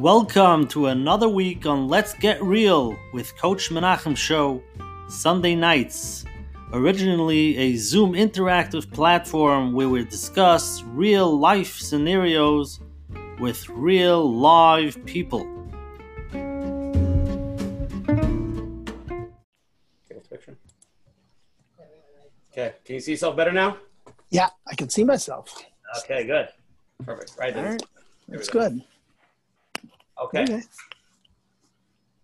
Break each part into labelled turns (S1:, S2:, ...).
S1: Welcome to another week on Let's Get Real with Coach Menachem Show, Sunday nights. Originally a Zoom interactive platform where we discuss real life scenarios with real live people.
S2: Okay, can you see yourself better now?
S3: Yeah, I can see myself.
S2: Okay, good. Perfect. Right
S3: All
S2: then.
S3: right,
S2: There we
S3: that's
S2: go.
S3: good.
S2: Okay.
S3: Okay.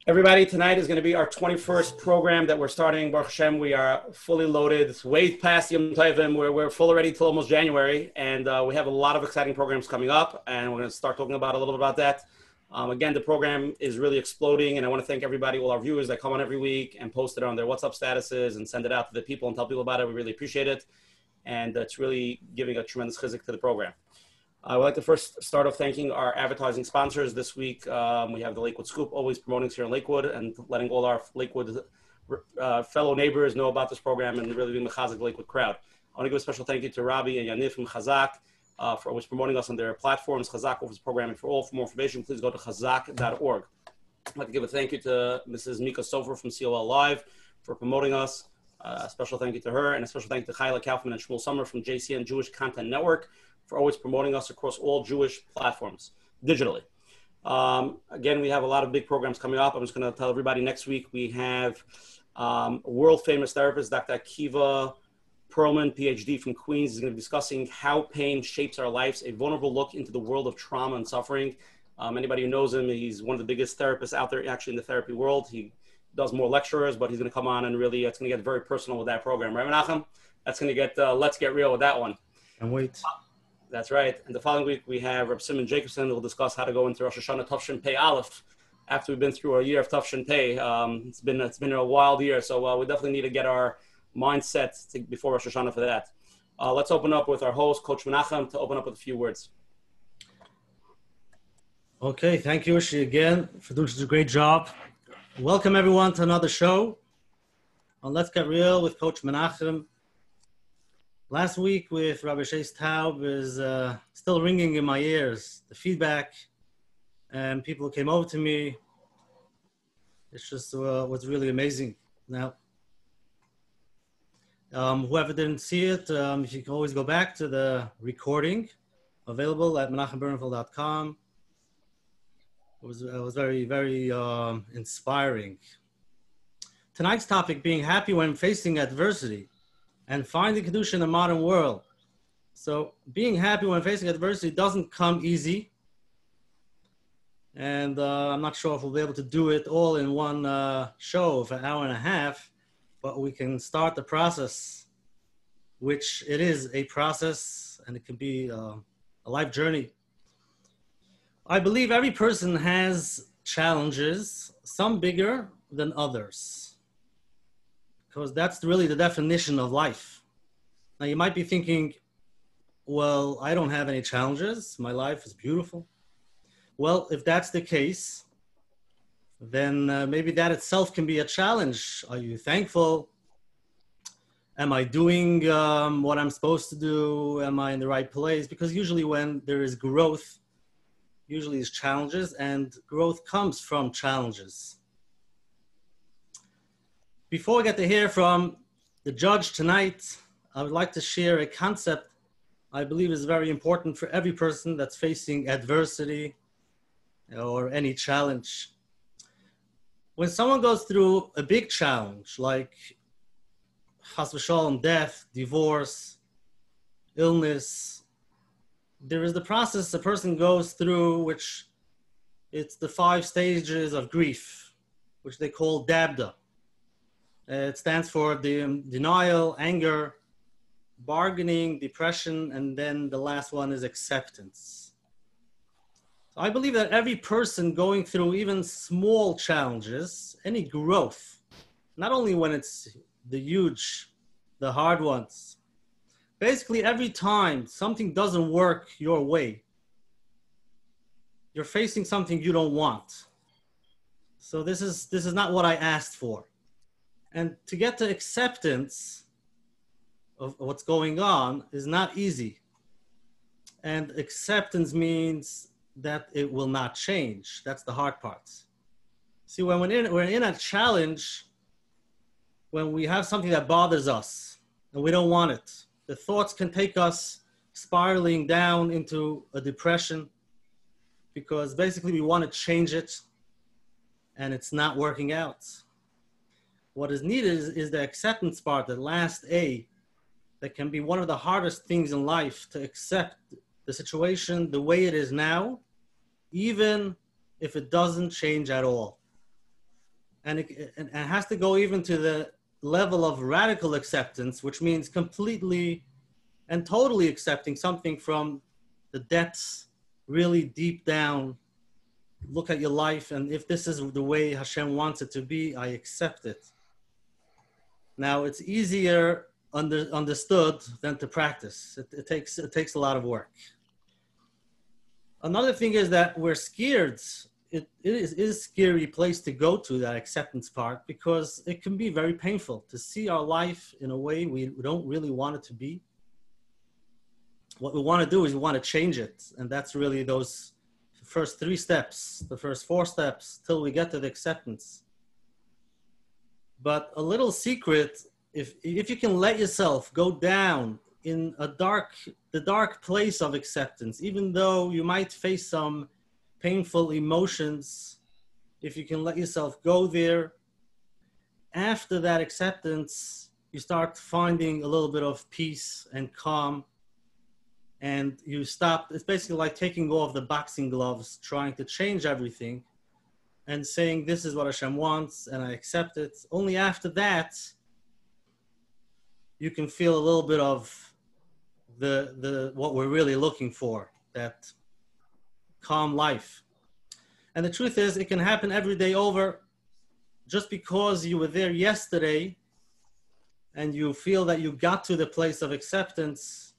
S2: Everybody, tonight is going to be our 21st program that we're starting. Baruch Hashem, we are fully loaded. It's way past Yom Tovim. We're, we're full already till almost January. And uh, we have a lot of exciting programs coming up. And we're going to start talking about a little bit about that. Um, again, the program is really exploding. And I want to thank everybody, all our viewers that come on every week and post it on their WhatsApp statuses and send it out to the people and tell people about it. We really appreciate it. And it's really giving a tremendous chizik to the program. I would like to first start off thanking our advertising sponsors this week. Um, we have the Lakewood Scoop, always promoting us here in Lakewood and letting all our Lakewood uh, fellow neighbors know about this program and really being the Chazak Lakewood crowd. I want to give a special thank you to Robbie and Yaniv from Chazak uh, for always promoting us on their platforms. Chazak offers programming for all. For more information, please go to chazak.org. I'd like to give a thank you to Mrs. Mika Sofer from COL Live for promoting us. Uh, a special thank you to her and a special thank you to Kyla Kaufman and Shmuel Summer from JCN Jewish Content Network for always promoting us across all Jewish platforms digitally. Um, again, we have a lot of big programs coming up. I'm just going to tell everybody next week we have um, world famous therapist, Dr. Akiva Perlman, PhD from Queens, is going to be discussing how pain shapes our lives, a vulnerable look into the world of trauma and suffering. Um, anybody who knows him, he's one of the biggest therapists out there actually in the therapy world. He does more lecturers, but he's going to come on and really, it's going to get very personal with that program. Right, Menachem? That's going to get, uh, let's get real with that one.
S1: And wait.
S2: That's right. And the following week, we have Reb Simon Jacobson who will discuss how to go into Rosh Hashanah Tufshin Pei Aleph after we've been through a year of Tufshin Pei. Um, it's been it's been a wild year, so uh, we definitely need to get our mindset to, before Rosh Hashanah for that. Uh, let's open up with our host, Coach Menachem, to open up with a few words.
S1: Okay, thank you, Ishi, again for doing such a great job. Welcome everyone to another show on Let's Get Real with Coach Menachem. Last week with Rabbi Shais Taub is uh, still ringing in my ears. The feedback and people came over to me. It's just uh, was really amazing. Now, um, whoever didn't see it, um, you can always go back to the recording available at menachembernfeld.com. It was, it was very, very um, inspiring. Tonight's topic being happy when facing adversity and finding Kedusha in the modern world. So, being happy when facing adversity doesn't come easy. And uh, I'm not sure if we'll be able to do it all in one uh, show of an hour and a half, but we can start the process, which it is a process and it can be uh, a life journey. I believe every person has challenges, some bigger than others because that's really the definition of life. Now, you might be thinking, well, I don't have any challenges. My life is beautiful. Well, if that's the case, then uh, maybe that itself can be a challenge. Are you thankful? Am I doing um, what I'm supposed to do? Am I in the right place? Because usually, when there is growth, usually is challenges, and growth comes from challenges. Before we get to hear from the judge tonight, I would like to share a concept I believe is very important for every person that's facing adversity or any challenge. When someone goes through a big challenge like v'shalom, death, divorce, illness, there is the process a person goes through, which it's the five stages of grief, which they call dabda. Uh, it stands for the denial, anger, bargaining, depression, and then the last one is acceptance. So I believe that every person going through even small challenges, any growth, not only when it's the huge, the hard ones, basically every time something doesn't work your way, you're facing something you don't want. So this is this is not what I asked for. And to get to acceptance of what's going on is not easy. And acceptance means that it will not change. That's the hard part. See, when we're in, we're in a challenge, when we have something that bothers us and we don't want it, the thoughts can take us spiraling down into a depression because basically we want to change it and it's not working out. What is needed is, is the acceptance part, the last A, that can be one of the hardest things in life to accept the situation the way it is now, even if it doesn't change at all. And it, and it has to go even to the level of radical acceptance, which means completely and totally accepting something from the depths, really deep down. Look at your life, and if this is the way Hashem wants it to be, I accept it. Now, it's easier under, understood than to practice. It, it, takes, it takes a lot of work. Another thing is that we're scared. It, it is, is a scary place to go to, that acceptance part, because it can be very painful to see our life in a way we don't really want it to be. What we want to do is we want to change it. And that's really those first three steps, the first four steps, till we get to the acceptance. But a little secret if if you can let yourself go down in a dark the dark place of acceptance even though you might face some painful emotions if you can let yourself go there after that acceptance you start finding a little bit of peace and calm and you stop it's basically like taking off the boxing gloves trying to change everything and saying this is what Hashem wants and I accept it. Only after that you can feel a little bit of the the what we're really looking for that calm life. And the truth is it can happen every day over. Just because you were there yesterday and you feel that you got to the place of acceptance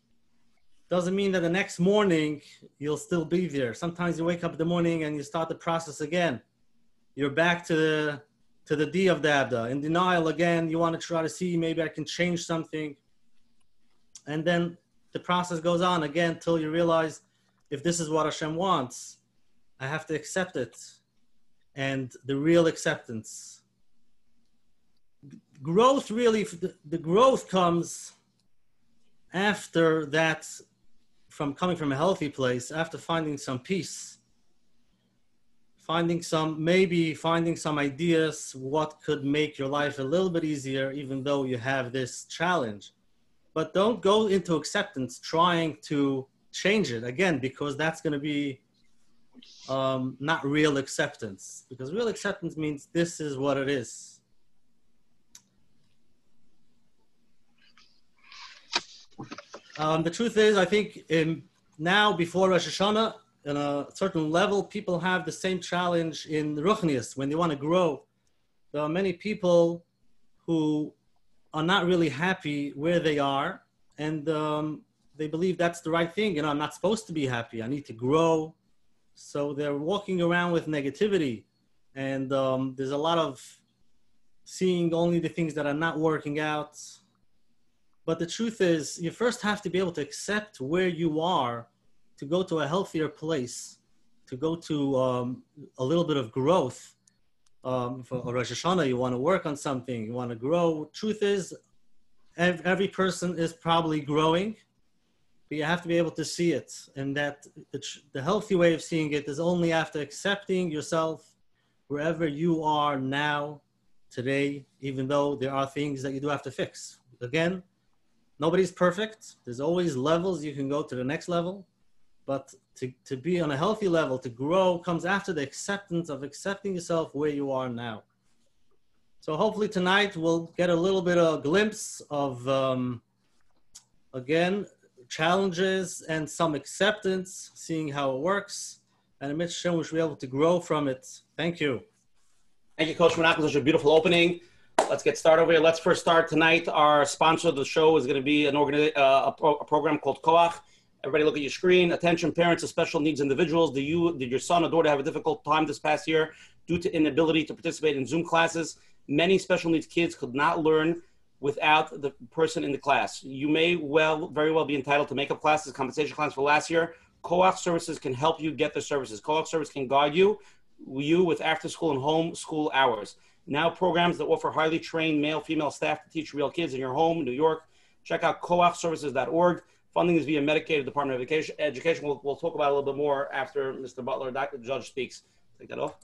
S1: doesn't mean that the next morning you'll still be there. Sometimes you wake up in the morning and you start the process again you're back to the to the D of Dabda. Uh, in denial again, you want to try to see maybe I can change something. And then the process goes on again until you realize if this is what Hashem wants, I have to accept it. And the real acceptance. Growth really, the growth comes after that, from coming from a healthy place, after finding some peace finding some maybe finding some ideas what could make your life a little bit easier even though you have this challenge. But don't go into acceptance trying to change it again because that's going to be um, not real acceptance because real acceptance means this is what it is. Um, the truth is i think in, now before rosh hashanah in a certain level, people have the same challenge in Ruchnius when they want to grow. There are many people who are not really happy where they are, and um, they believe that's the right thing. You know, I'm not supposed to be happy. I need to grow. So they're walking around with negativity, and um, there's a lot of seeing only the things that are not working out. But the truth is, you first have to be able to accept where you are to go to a healthier place, to go to um, a little bit of growth. Um, for Rosh Hashanah, you want to work on something, you want to grow. Truth is, every person is probably growing, but you have to be able to see it. And that the, the healthy way of seeing it is only after accepting yourself wherever you are now, today, even though there are things that you do have to fix. Again, nobody's perfect. There's always levels you can go to the next level but to, to be on a healthy level, to grow, comes after the acceptance of accepting yourself where you are now. So hopefully tonight we'll get a little bit of a glimpse of, um, again, challenges and some acceptance, seeing how it works. And amidst Hashem, we should be able to grow from it. Thank you.
S2: Thank you, Coach Menachem. Such a beautiful opening. Let's get started over here. Let's first start tonight. Our sponsor of the show is going to be an organi- uh, a, pro- a program called Koach. Everybody look at your screen. Attention parents of special needs individuals. Did you did your son or daughter have a difficult time this past year due to inability to participate in Zoom classes? Many special needs kids could not learn without the person in the class. You may well very well be entitled to makeup classes, compensation classes for last year. Koach Services can help you get the services. Koach Service can guide you, you with after school and home school hours. Now programs that offer highly trained male, female staff to teach real kids in your home, New York. Check out koachservices.org. Funding is via Medicaid, Department of Education. Education. We'll, we'll talk about a little bit more after Mr. Butler, Dr. Judge speaks. Take that off.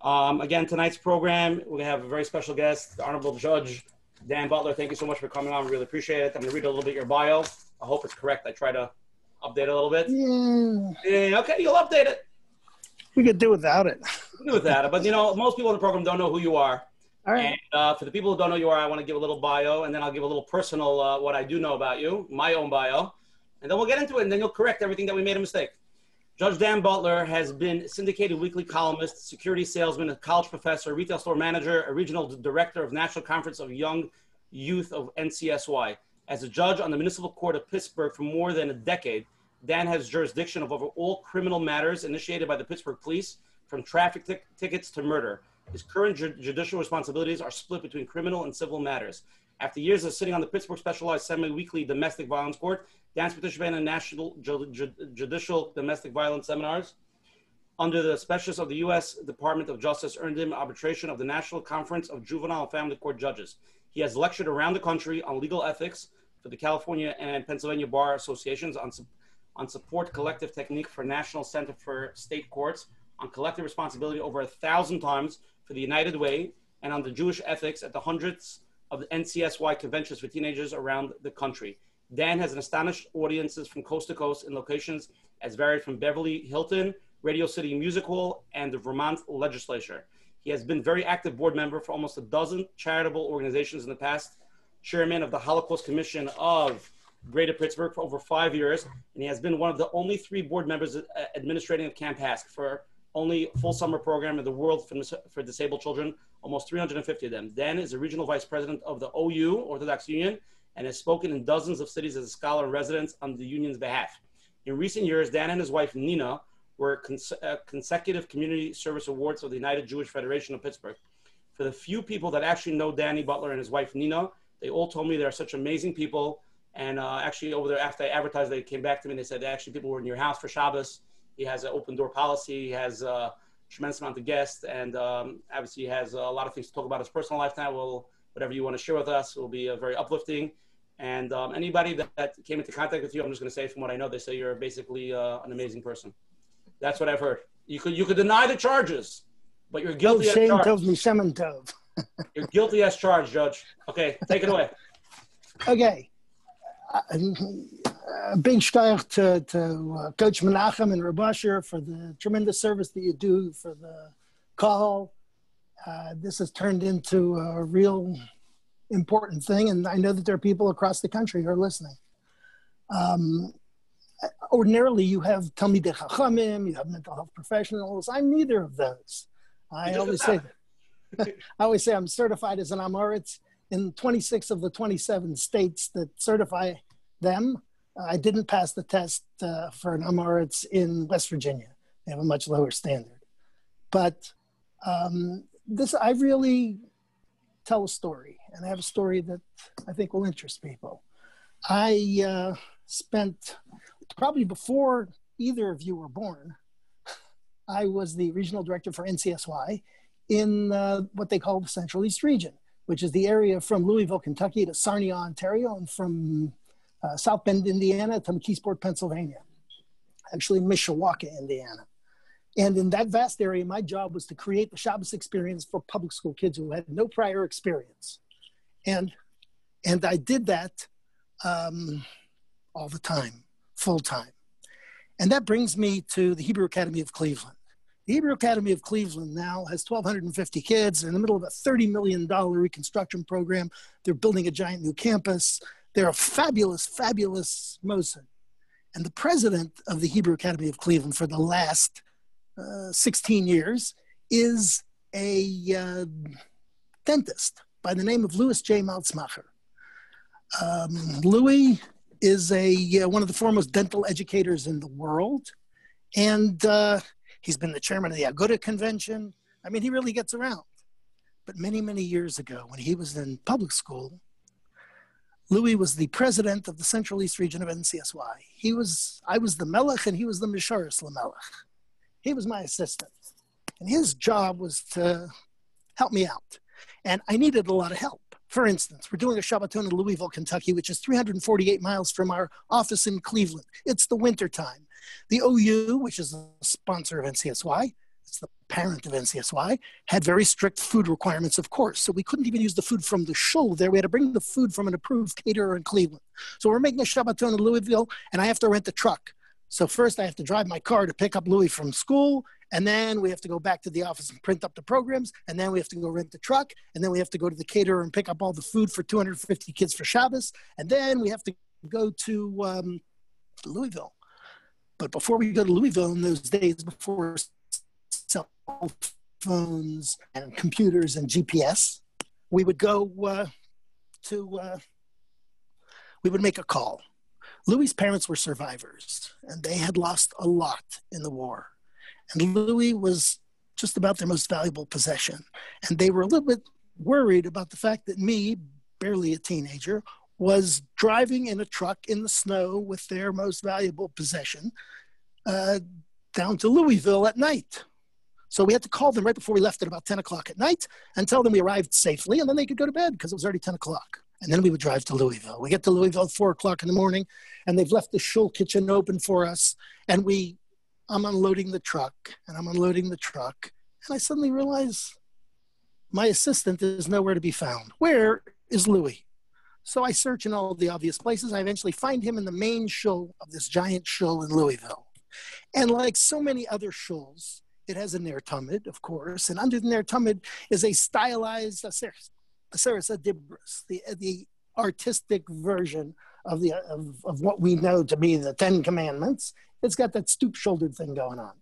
S2: Um, again, tonight's program, we have a very special guest, the Honorable Judge Dan Butler. Thank you so much for coming on. We really appreciate it. I'm going to read a little bit your bio. I hope it's correct. I try to update a little bit.
S3: Yeah,
S2: Yeah, okay, you'll update it.
S3: we could do without it.
S2: do with that. But you know, most people in the program don't know who you are.
S3: All right.
S2: And uh, for the people who don't know who you are, I want to give a little bio, and then I'll give a little personal uh, what I do know about you, my own bio, and then we'll get into it, and then you'll correct everything that we made a mistake. Judge Dan Butler has been syndicated weekly columnist, security salesman, a college professor, retail store manager, a regional director of National Conference of Young Youth of NCSY. As a judge on the Municipal Court of Pittsburgh for more than a decade, Dan has jurisdiction over all criminal matters initiated by the Pittsburgh Police, from traffic tic- tickets to murder. His current ju- judicial responsibilities are split between criminal and civil matters. After years of sitting on the Pittsburgh Specialized Semi-Weekly Domestic Violence Court, Dan's participated in national ju- ju- judicial domestic violence seminars. Under the specialists of the U.S. Department of Justice, earned him arbitration of the National Conference of Juvenile and Family Court Judges. He has lectured around the country on legal ethics for the California and Pennsylvania Bar Associations on, su- on support collective technique for National Center for State Courts, on collective responsibility over a thousand times for the United Way, and on the Jewish ethics at the hundreds of the NCSY conventions for teenagers around the country. Dan has an astonished audiences from coast to coast in locations as varied from Beverly Hilton, Radio City Music Hall, and the Vermont legislature. He has been very active board member for almost a dozen charitable organizations in the past, chairman of the Holocaust Commission of Greater Pittsburgh for over five years, and he has been one of the only three board members uh, administrating of Camp HASC for only full summer program in the world for, for disabled children, almost 350 of them. Dan is a regional vice president of the OU, Orthodox Union, and has spoken in dozens of cities as a scholar in residence on the union's behalf. In recent years, Dan and his wife Nina were cons- uh, consecutive community service awards of the United Jewish Federation of Pittsburgh. For the few people that actually know Danny Butler and his wife Nina, they all told me they're such amazing people. And uh, actually, over there, after I advertised, they came back to me and they said, actually, people were in your house for Shabbos. He has an open door policy. He has a tremendous amount of guests. And um, obviously, he has a lot of things to talk about his personal life now. Well, whatever you want to share with us will be uh, very uplifting. And um, anybody that, that, came into contact with you, I'm just going to say from what I know, they say you're basically uh, an amazing person. That's what I've heard. You could you could deny the charges, but you're guilty
S3: Tov
S2: as
S3: Shem
S2: charged.
S3: Tov Mishem Tov.
S2: You're guilty as charged, Judge. Okay, take it away.
S3: Okay. Uh, A big shout to, to uh, Coach Menachem and Rabusher for the tremendous service that you do for the call. Uh, this has turned into a real important thing, and I know that there are people across the country who are listening. Um, ordinarily, you have Talmidei Chachamim, you have mental health professionals. I'm neither of those. I always say I always say I'm certified as an Amoritz in 26 of the 27 states that certify them. I didn't pass the test uh, for an Amoritz in West Virginia. They have a much lower standard. But um, this, I really tell a story, and I have a story that I think will interest people. I uh, spent probably before either of you were born, I was the regional director for NCSY in uh, what they call the Central East region, which is the area from Louisville, Kentucky to Sarnia, Ontario, and from uh, South Bend, Indiana to McKeesport, Pennsylvania, actually Mishawaka, Indiana. And in that vast area, my job was to create the Shabbos experience for public school kids who had no prior experience. And, and I did that um, all the time, full time. And that brings me to the Hebrew Academy of Cleveland. The Hebrew Academy of Cleveland now has 1,250 kids. In the middle of a $30 million reconstruction program. They're building a giant new campus. They're a fabulous, fabulous Mosid. And the president of the Hebrew Academy of Cleveland for the last uh, 16 years is a uh, dentist by the name of Louis J. Malcmacher. Um, Louis is a uh, one of the foremost dental educators in the world, and uh, he's been the chairman of the Aguda Convention. I mean, he really gets around. But many, many years ago, when he was in public school, Louis was the president of the Central East region of NCSY. He was, I was the Melech and he was the Misharis Lamelech. He was my assistant. And his job was to help me out. And I needed a lot of help. For instance, we're doing a Shabbaton in Louisville, Kentucky, which is 348 miles from our office in Cleveland. It's the winter time. The OU, which is a sponsor of NCSY, it's the parent of NCSY, had very strict food requirements, of course. So we couldn't even use the food from the shul there. We had to bring the food from an approved caterer in Cleveland. So we're making a Shabbaton in Louisville, and I have to rent a truck. So first I have to drive my car to pick up Louis from school, and then we have to go back to the office and print up the programs, and then we have to go rent the truck, and then we have to go to the caterer and pick up all the food for 250 kids for Shabbos, and then we have to go to um, Louisville. But before we go to Louisville in those days, before cell phones and computers and GPS, we would go uh, to, uh, we would make a call. Louis's parents were survivors, and they had lost a lot in the war. And Louis was just about their most valuable possession. And they were a little bit worried about the fact that me, barely a teenager, was driving in a truck in the snow with their most valuable possession uh, down to Louisville at night. So we had to call them right before we left at about 10 o'clock at night and tell them we arrived safely, and then they could go to bed because it was already 10 o'clock. And then we would drive to Louisville. We get to Louisville at 4 o'clock in the morning, and they've left the shul kitchen open for us. And we, I'm unloading the truck, and I'm unloading the truck, and I suddenly realize my assistant is nowhere to be found. Where is Louis? So I search in all the obvious places. I eventually find him in the main shul of this giant shul in Louisville. And like so many other shuls, it has a Ner Tamid, of course, and under the Ner Tamid is a stylized Aseres Hadibros, the, the artistic version of, the, of, of what we know to be the Ten Commandments. It's got that stoop-shouldered thing going on.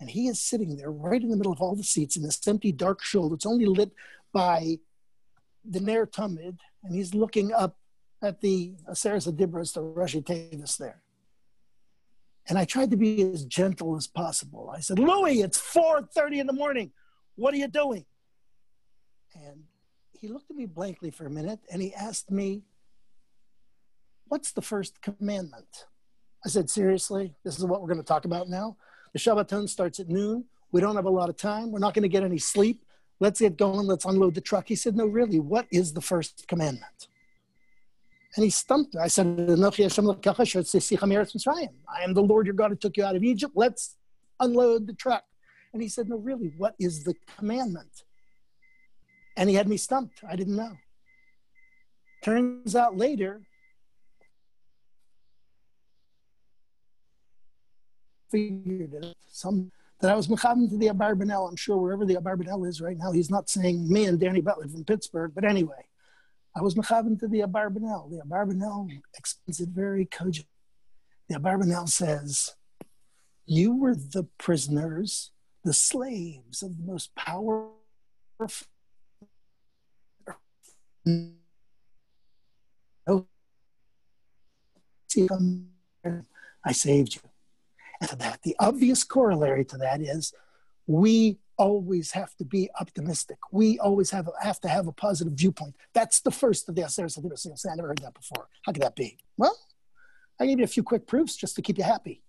S3: And he is sitting there right in the middle of all the seats in this empty dark shul that's only lit by the Ner Tamid, and he's looking up at the uh, Aseres Hadibros, the Rashi Tevis there. And I tried to be as gentle as possible. I said, Louis, it's 4.30 in the morning. What are you doing? And he looked at me blankly for a minute and he asked me, what's the first commandment? I said, seriously, this is what we're going to talk about now. The Shabbaton starts at noon. We don't have a lot of time. We're not going to get any sleep. Let's get going. Let's unload the truck. He said, no, really, what is the first commandment? And he stumped me. I said, I am the Lord your God who took you out of Egypt. Let's unload the truck. And he said, No, really, what is the commandment? And he had me stumped. I didn't know. Turns out later, figured it some that I was mechavan to the Abarbanel. I'm sure wherever the Abarbanel is right now, he's not saying me and Danny Butler from Pittsburgh. But anyway, I was mechavan to the Abarbanel. The Abarbanel explains it very cogent. The Abarbanel says, You were the prisoners, the slaves of the most powerful. I saved you. And that, the obvious corollary to that is we always have to be optimistic. We always have, have to have a positive viewpoint. That's the first of the Aseres I never heard that before. How could that be? Well, I gave you a few quick proofs just to keep you happy.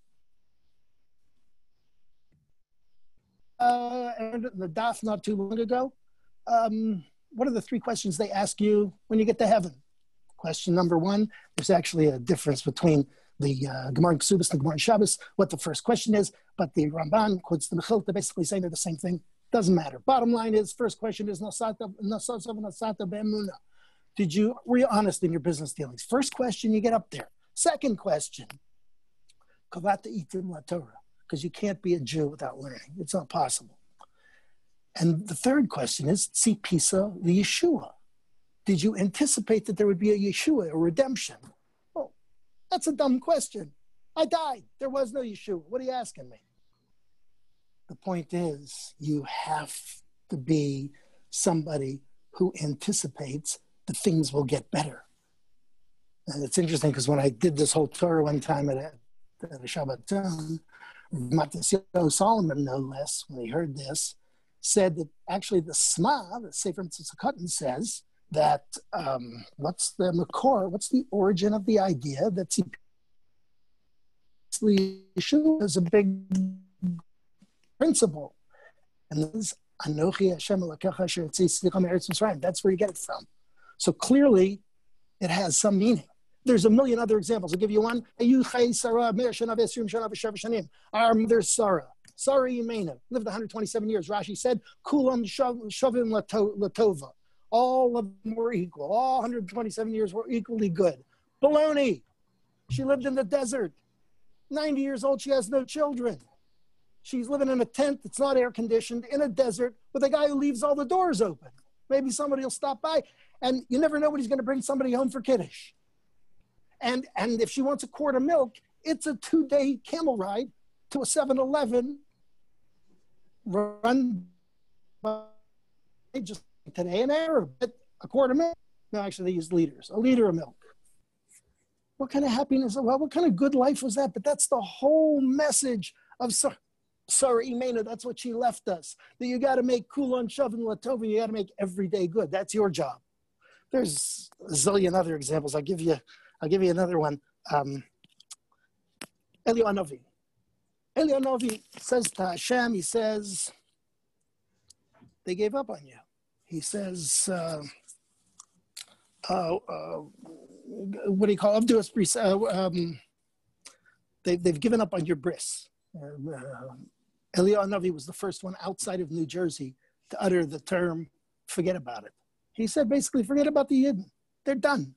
S3: Uh, and the DAF not too long ago. Um, what are the three questions they ask you when you get to heaven? Question number one, there's actually a difference between the uh, Gemara Ksubis and Gemara Shabbos, what the first question is, but the Ramban quotes the Mechilta basically saying they're the same thing. Doesn't matter. Bottom line is, first question is Nasata Nasata Bemuna. Did you were you honest in your business dealings? First question, you get up there. Second question, Kavata Itim La Torah, because you can't be a Jew without learning. It's not possible. And the third question is see Pisa, the Yeshua. Did you anticipate that there would be a Yeshua, a redemption? Oh, that's a dumb question. I died. There was no Yeshua. What are you asking me? The point is, you have to be somebody who anticipates that things will get better. And it's interesting because when I did this whole tour one time at a, at a Shabbaton, Solomon, no less, when he heard this, said that actually the Sma, the Sefer Mitzvah says, that um, what's the makor? What's the origin of the idea that Yeshua is a big principle, and this is Anochi Hashem That's where you get it from. So clearly, it has some meaning. There's a million other examples. I'll give you one. Our mother Sarah, Sarah Yemena, lived 127 years. Rashi said, Kulam Shavim Latova. All of them were equal. All 127 years were equally good. Baloney. She lived in the desert. 90 years old. She has no children. She's living in a tent that's not air conditioned in a desert with a guy who leaves all the doors open. Maybe somebody will stop by, and you never know when he's going to bring somebody home for kiddush. And and if she wants a quart of milk, it's a two-day camel ride to a 7-Eleven run by just today an Arab, a quarter milk. No, actually, they use liters, a liter of milk. What kind of happiness? Well, what kind of good life was that? But that's the whole message of Sarah Imena. That's what she left us. That you got to make kulon shavin latova. You got to make every day good. That's your job. There's a zillion other examples. I'll give you. I'll give you another one. Um, Eliyahu says to Hashem, he says, they gave up on you he says, uh, uh, uh, what do you call it? Uh, um, they, they've given up on your bris. Uh, Eliyahu Navi was the first one outside of New Jersey to utter the term, forget about it. He said, basically, forget about the Yidden. They're done.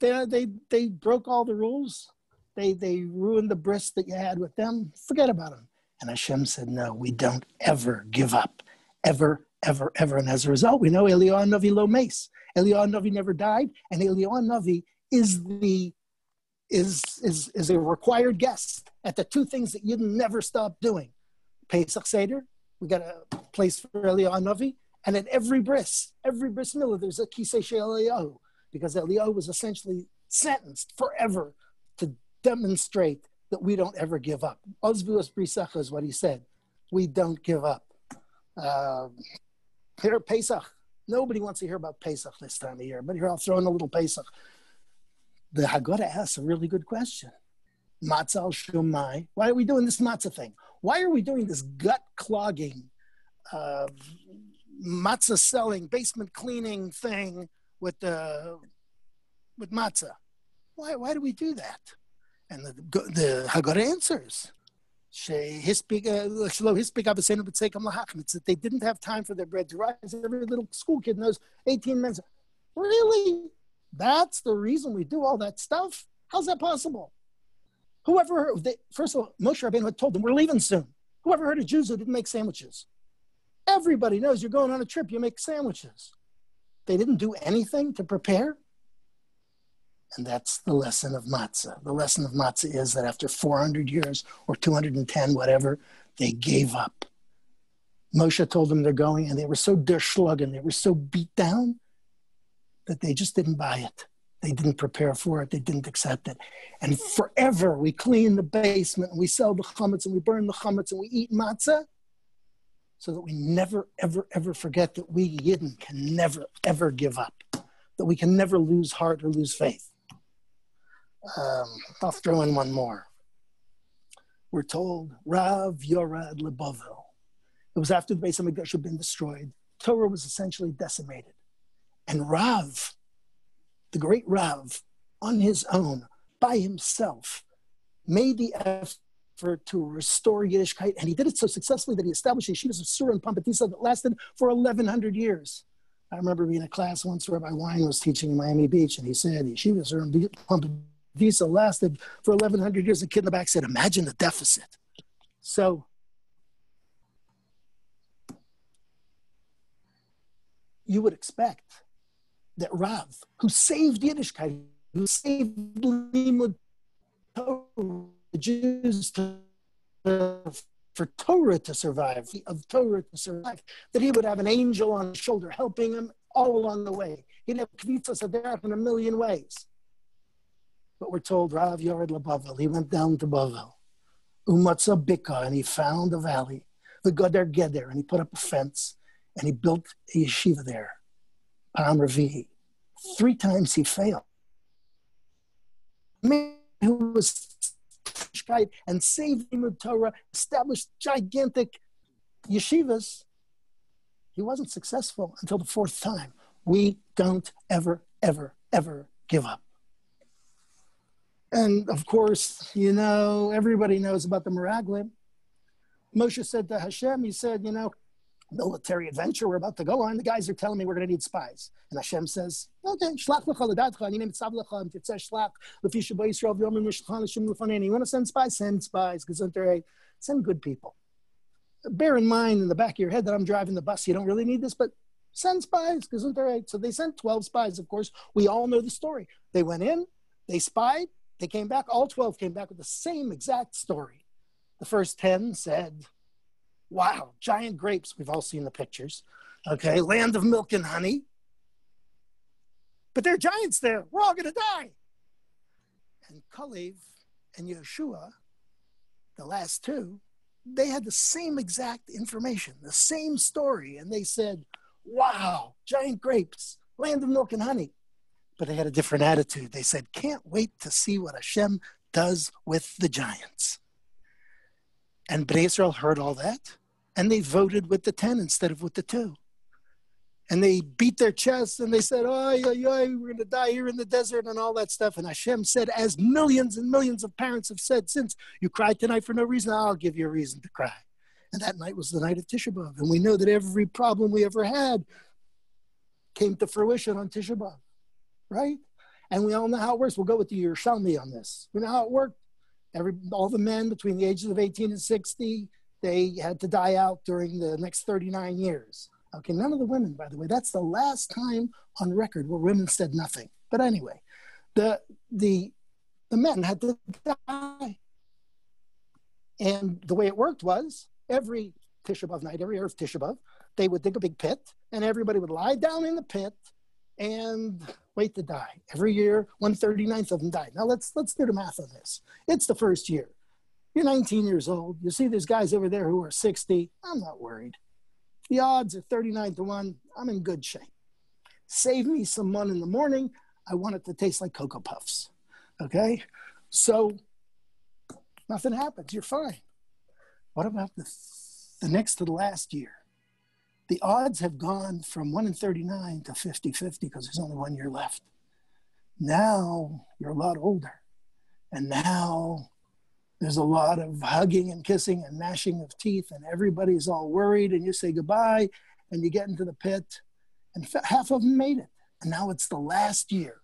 S3: They, they, they broke all the rules. They, they ruined the bris that you had with them. Forget about them. And Hashem said, no, we don't ever give up, ever, ever, ever. And as a result, we know Eliyahu Navi lo mace. Eliyahu Navi never died, and Eliyahu Navi is the is is is a required guest at the two things that you never stop doing. Pesach Seder, we got a place for Eliyahu Navi, and at every bris, every bris milah, there's a kisei Eliyahu, because Eliyahu was essentially sentenced forever demonstrate that we don't ever give up. Ozvuas brisacha is what he said. We don't give up. Uh, here Pesach. Nobody wants to hear about Pesach this time of year, but here I'll throw in a little Pesach. The Haggadah asks a really good question. Matzah Shumai. Why are we doing this matzah thing? Why are we doing this gut clogging, uh, matzah selling, basement cleaning thing with the with matzah? Why why do we do that? And the the Haggadah answers. Uh, it's that they didn't have time for their bread to rise. Every little school kid knows 18 minutes. Really? That's the reason we do all that stuff? How's that possible? Whoever, they, first of all, Moshe Rabbeinu had told them, we're leaving soon. Whoever heard of Jews who didn't make sandwiches? Everybody knows you're going on a trip, you make sandwiches. They didn't do anything to prepare. And that's the lesson of matzah. The lesson of matzah is that after 400 years or 210, whatever, they gave up. Moshe told them they're going, and they were so derschlagen, they were so beat down that they just didn't buy it. They didn't prepare for it. They didn't accept it. And forever we clean the basement and we sell the chametz and we burn the chametz and we eat matzah so that we never, ever, ever forget that we Yidden can never, ever give up, that we can never lose heart or lose faith. Um, I'll throw in one more. We're told Rav Yorad Lebavel. It was after the Beis Hamikdash had been destroyed. Torah was essentially decimated, and Rav, the great Rav, on his own, by himself, made the effort to restore Yiddishkeit, and he did it so successfully that he established yeshivas of Sura and Pumbedisa that lasted for 1,100 years. I remember being in a class once Rabbi Wein was teaching in Miami Beach, and he said, Yeshivas are Pumbedisa visa lasted for 1100 years. The kid in the back said, imagine the deficit. So you would expect that Rav, who saved Yiddishkeit, who saved the Jews to, uh, for Torah to survive, of Torah to survive, that he would have an angel on his shoulder helping him all along the way. He'd have Kvitza Saderach in a million ways. But we're told Rav Yored Labavel, he went down to Bavel. Umatza Bika, and he found a valley. The Goder Geder, and he put up a fence, and he built a yeshiva there. Param Ravihi. Three times he failed. Man who was and saved the Torah, established gigantic yeshivas, he wasn't successful until the fourth time. We don't ever, ever, ever give up. And of course, you know, everybody knows about the Meraglim. Moshe said to Hashem, he said, you know, military adventure we're about to go on. The guys are telling me we're going to need spies. And Hashem says, okay, shlach lecha l'dadcha, ani tzav lecha, im titzeh shlach, lefi sheba Yisrael v'yomim. You want to send spies? Send spies. Gesundheit. Send good people. Bear in mind in the back of your head that I'm driving the bus. You don't really need this, but send spies. Gesundheit. So they sent 12 spies, of course. We all know the story. They went in, they spied, they came back. All 12 came back with the same exact story. The first 10 said, wow, giant grapes. We've all seen the pictures. Okay, land of milk and honey. But there are giants there. We're all going to die. And Kalev and Yeshua, the last two, they had the same exact information, the same story. And they said, wow, giant grapes, land of milk and honey but they had a different attitude. They said, can't wait to see what Hashem does with the giants. And Bnei Israel heard all that, and they voted with the 10 instead of with the two. And they beat their chests and they said, oh, yeah, yeah, we're going to die here in the desert and all that stuff. And Hashem said, as millions and millions of parents have said since, you cried tonight for no reason, I'll give you a reason to cry. And that night was the night of Tisha B'Av. And we know that every problem we ever had came to fruition on Tisha B'Av right? And we all know how it works. We'll go with the Yerushalmi on this. We know how it worked. Every, all the men between the ages of 18 and 60, they had to die out during the next 39 years. Okay, none of the women, by the way. That's the last time on record where women said nothing. But anyway, the the the men had to die. And the way it worked was every Tisha B'Av night, every Erev Tisha they would dig a big pit, and everybody would lie down in the pit, and wait to die. Every year, 139th of them die. Now let's let's do the math on this. It's the first year. You're 19 years old. You see there's guys over there who are 60. I'm not worried. The odds are 39 to 1. I'm in good shape. Save me some money in the morning. I want it to taste like Cocoa Puffs. Okay? So nothing happens. You're fine. What about the, the next to the last year? The odds have gone from 1 in 39 to 50 50 because there's only one year left. Now you're a lot older. And now there's a lot of hugging and kissing and gnashing of teeth, and everybody's all worried. And you say goodbye, and you get into the pit, and half of them made it. And now it's the last year,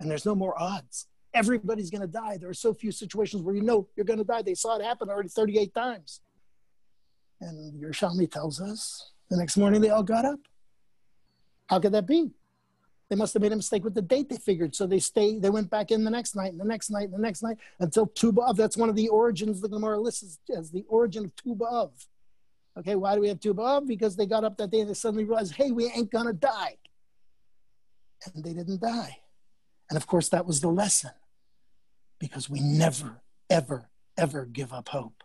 S3: and there's no more odds. Everybody's going to die. There are so few situations where you know you're going to die. They saw it happen already 38 times. And Yerushalmi tells us the next morning, they all got up. How could that be? They must have made a mistake with the date they figured. So they stay, they went back in the next night and the next night and the next night until Tu B'Av. That's one of the origins the Gemara lists as the origin of Tu B'Av. Okay, why do we have Tu B'Av? Because they got up that day and they suddenly realized, hey, we ain't gonna die. And they didn't die. And of course, that was the lesson because we never, ever, ever give up hope.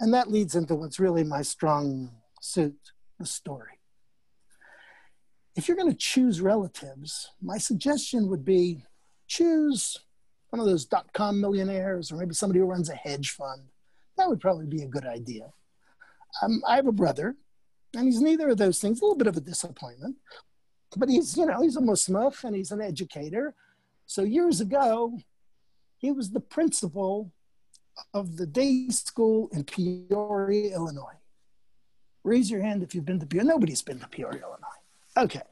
S3: And that leads into what's really my strong suit the story. If you're going to choose relatives, my suggestion would be choose one of those dot com millionaires or maybe somebody who runs a hedge fund. That would probably be a good idea. Um, I have a brother, and he's neither of those things, a little bit of a disappointment, but he's, you know, he's a Muslim and he's an educator. So years ago, he was the principal of the day school in Peoria, Illinois. Raise your hand if you've been to Peoria. Nobody's been to Peoria, Illinois. Okay.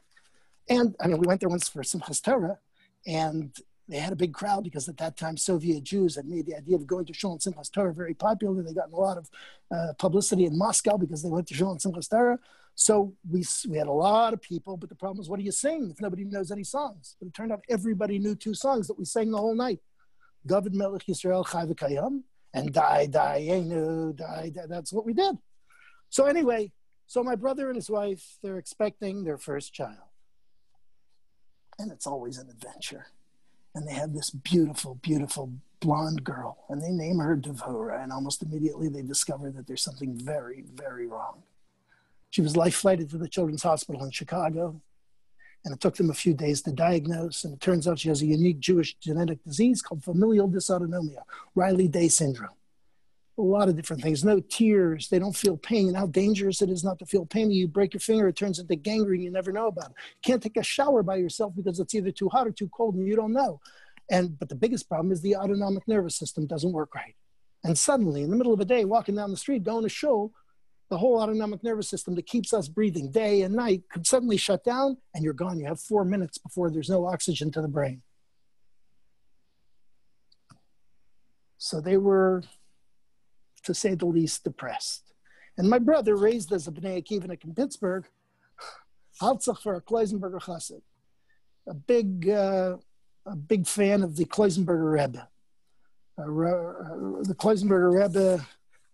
S3: And I mean, we went there once for Simchas Torah, and they had a big crowd because at that time Soviet Jews had made the idea of going to Shul and Simchas Torah very popular. They got a lot of uh, publicity in Moscow because they went to Shul and Simchas Torah. So we, we had a lot of people, but the problem was, what do you sing if nobody knows any songs? But it turned out everybody knew two songs that we sang the whole night. David Melech Yisrael Chai V'Kayam and Die Die Enu Die Die. That's what we did. So anyway, so my brother and his wife, they're expecting their first child. And it's always an adventure. And they have this beautiful, beautiful blonde girl, and they name her Devora. And almost immediately they discover that there's something very, very wrong. She was life flighted to the Children's Hospital in Chicago. And it took them a few days to diagnose. And it turns out she has a unique Jewish genetic disease called familial dysautonomia, Riley Day syndrome. A lot of different things. No tears. They don't feel pain. How dangerous it is not to feel pain. You break your finger, it turns into gangrene. You never know about it. Can't take a shower by yourself because it's either too hot or too cold and you don't know. And but the biggest problem is the autonomic nervous system doesn't work right. And suddenly, in the middle of the day, walking down the street, going to show, the whole autonomic nervous system that keeps us breathing day and night could suddenly shut down and you're gone. You have four minutes before there's no oxygen to the brain. So they were, to say the least, depressed. And my brother, raised as a Bnei Akivanik in Pittsburgh, Haltzach for a Kloisenberger Chassid, a big, uh, a big fan of the Kloisenberger Rebbe. Uh, uh, the Kloisenberger Rebbe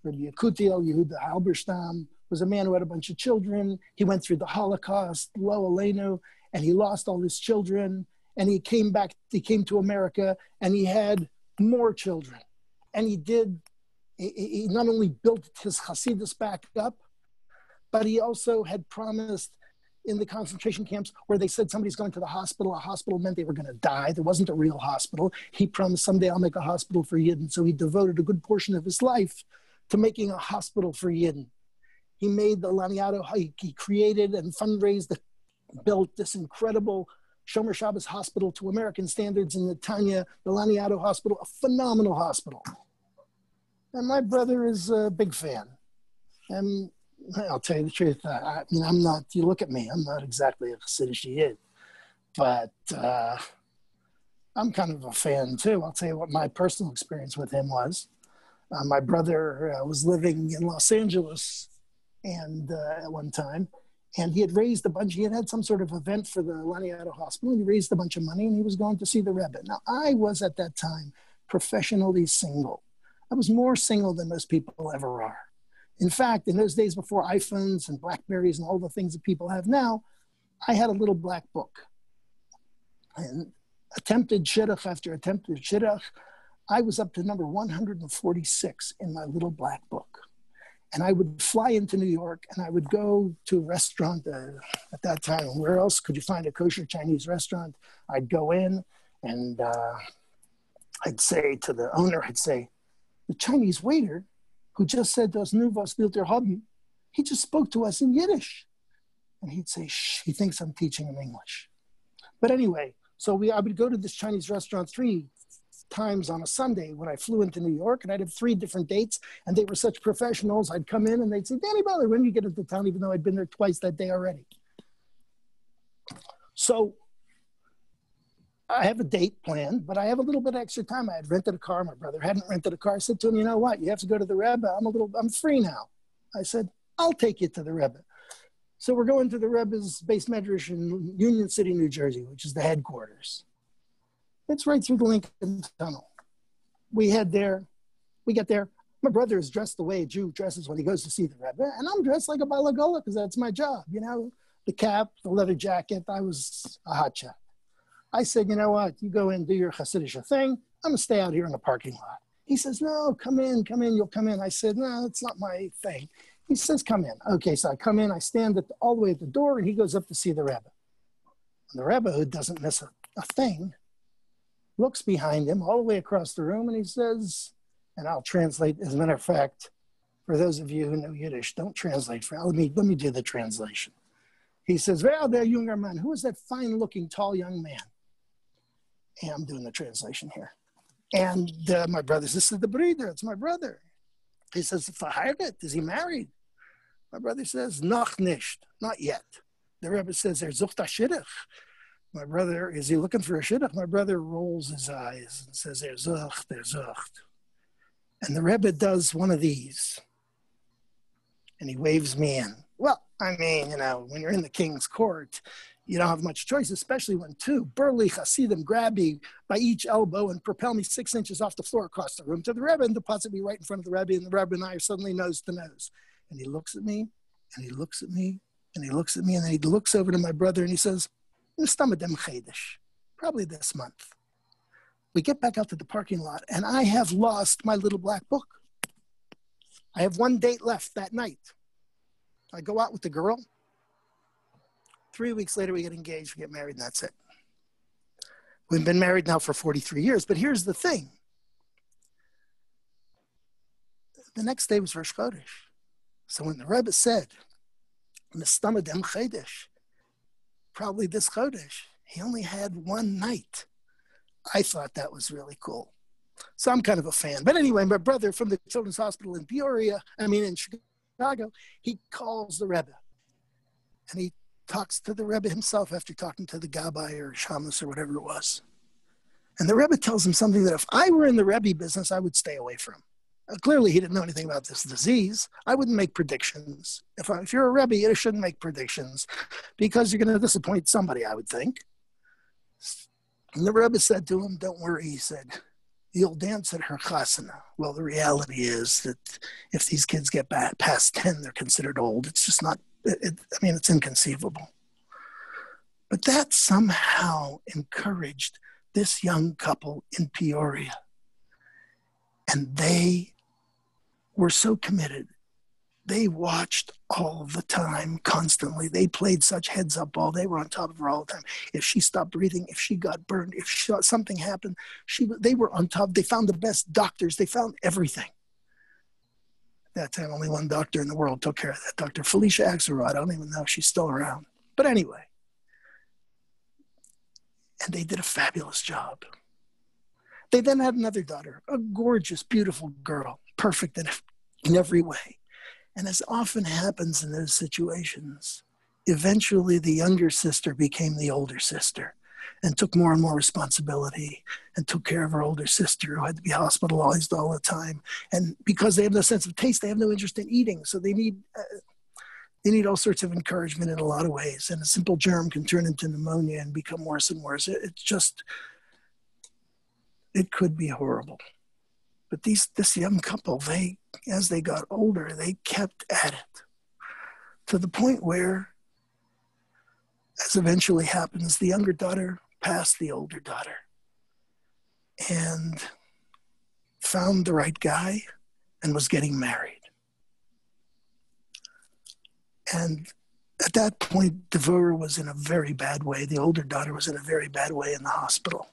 S3: Rabbi Yekutiel Yehuda Halberstam was a man who had a bunch of children. He went through the Holocaust, Lo Aleinu, and he lost all his children. And he came back, he came to America and he had more children. And he did, he, not only built his Hasidus back up, but he also had promised in the concentration camps where they said somebody's going to the hospital. A hospital meant they were going to die. There wasn't a real hospital. He promised someday I'll make a hospital for Yidden. So he devoted a good portion of his life to making a hospital for Yidden. He made the Laniado, he, created and fundraised, built this incredible Shomer Shabbos hospital to American standards in Netanya, the Laniado Hospital, a phenomenal hospital. And my brother is a big fan. And I'll tell you the truth. I, I mean, I'm not, you look at me, I'm not exactly a Hasidic Yid, but uh, I'm kind of a fan too. I'll tell you what my personal experience with him was. Uh, my brother uh, was living in Los Angeles and uh, at one time, and he had raised a bunch. He had had some sort of event for the Laniado Hospital, and he raised a bunch of money, and he was going to see the Rebbe. Now, I was at that time professionally single. I was more single than most people ever are. In fact, in those days before iPhones and Blackberries and all the things that people have now, I had a little black book. And attempted shidduch after attempted shidduch, I was up to number 146 in my little black book. And I would fly into New York and I would go to a restaurant uh, at that time. Where else could you find a kosher Chinese restaurant? I'd go in and uh, I'd say to the owner, I'd say, the Chinese waiter who just said to us, Nuvas Bilter Hobby, he just spoke to us in Yiddish. And he'd say, Shh, he thinks I'm teaching him English. But anyway, so we, I would go to this Chinese restaurant three, times on a Sunday when I flew into New York, and I'd have three different dates, and they were such professionals. I'd come in and they'd say, Danny Butler, when do you get into town, even though I'd been there twice that day already. So I have a date planned, but I have a little bit extra time. I had rented a car. My brother hadn't rented a car. I said to him, you know what? You have to go to the Rebbe. I'm a little, I'm free now. I said, I'll take you to the Rebbe. So we're going to the Rebbe's beis medrash in Union City, New Jersey, which is the headquarters. It's right through the Lincoln Tunnel. We head there. We get there. My brother is dressed the way a Jew dresses when he goes to see the Rebbe, and I'm dressed like a balagola because that's my job. You know, the cap, the leather jacket. I was a hot shot. I said, you know what? You go in, do your Hasidic thing. I'm gonna stay out here in the parking lot. He says, no, come in, come in. You'll come in. I said, no, it's not my thing. He says, come in. Okay, so I come in. I stand at the, all the way at the door, and he goes up to see the Rebbe. And the Rebbe, who doesn't miss a, a thing, looks behind him all the way across the room and he says, and I'll translate as a matter of fact, for those of you who know Yiddish, don't translate for let me let me do the translation. He says, Well, there, younger man, who is that fine looking tall young man? And I'm doing the translation here. And uh, my brother says, This is the breeder, it's my brother. He says, Verheiratet, is he married? My brother says, Noch nicht, not yet. The Rebbe says, "There's Er sucht my brother, is he looking for a shidduch? My brother rolls his eyes and says, There's ucht, there's ucht. And the Rebbe does one of these. And he waves me in. Well, I mean, you know, when you're in the king's court, you don't have much choice, especially when two burly Hasidim grab me by each elbow and propel me six inches off the floor across the room to the Rebbe and deposit me right in front of the Rebbe. And the Rebbe and I are suddenly nose to nose. And he looks at me and he looks at me and he looks at me and then he looks over to my brother and he says, probably this month. We get back out to the parking lot, and I have lost my little black book. I have one date left that night. I go out with the girl. Three weeks later, we get engaged, we get married, and that's it. We've been married now for 43 years. But here's the thing the next day was Rosh Chodesh. So when the Rebbe said, Mistamad Chedesh, probably this Chodesh, he only had one night. I thought that was really cool. So I'm kind of a fan. But anyway, my brother from the Children's Hospital in Peoria, I mean in Chicago, he calls the Rebbe. And he talks to the Rebbe himself after talking to the Gabbai or Shamus or whatever it was. And the Rebbe tells him something that if I were in the Rebbe business, I would stay away from. Uh, clearly, he didn't know anything about this disease. I wouldn't make predictions. If, I, if you're a Rebbe, you shouldn't make predictions because you're going to disappoint somebody, I would think. And the Rebbe said to him, Don't worry, he said, You'll dance at her chasana. Well, the reality is that if these kids get past 10, they're considered old. It's just not, it, it, I mean, it's inconceivable. But that somehow encouraged this young couple in Peoria. And they were so committed. They watched all the time, constantly. They played such heads up ball. They were on top of her all the time. If she stopped breathing, if she got burned, if she, something happened, she they were on top. They found the best doctors. They found everything. At that time, only one doctor in the world took care of that. Dr. Felicia Axelrod. I don't even know if she's still around. But anyway, and they did a fabulous job. They then had another daughter, a gorgeous, beautiful girl, perfect in, in every way. And as often happens in those situations, eventually the younger sister became the older sister and took more and more responsibility and took care of her older sister who had to be hospitalized all the time. And because they have no sense of taste, they have no interest in eating. So they need, uh, they need all sorts of encouragement in a lot of ways. And a simple germ can turn into pneumonia and become worse and worse. It, it's just, it could be horrible. But these this young couple, they as they got older, they kept at it to the point where, as eventually happens, the younger daughter passed the older daughter and found the right guy and was getting married. And at that point, Devora was in a very bad way. The older daughter was in a very bad way in the hospital.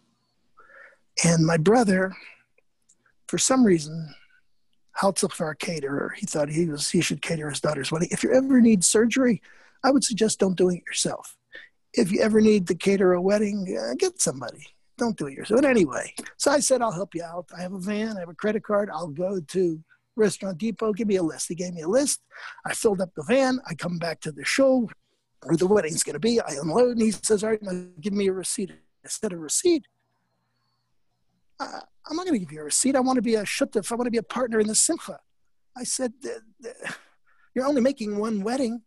S3: And my brother, for some reason, Haltzach for a caterer. He thought he was he should cater his daughter's wedding. If you ever need surgery, I would suggest don't do it yourself. If you ever need to cater a wedding, uh, get somebody. Don't do it yourself. But anyway, so I said I'll help you out. I have a van. I have a credit card. I'll go to Restaurant Depot. Give me a list. He gave me a list. I filled up the van. I come back to the show where the wedding's going to be. I unload, and he says, "All right, now give me a receipt." I said, "A receipt." I'm not going to give you a receipt. I want to be a shuttif. I want to be a partner in the simcha. I said, You're only making one wedding.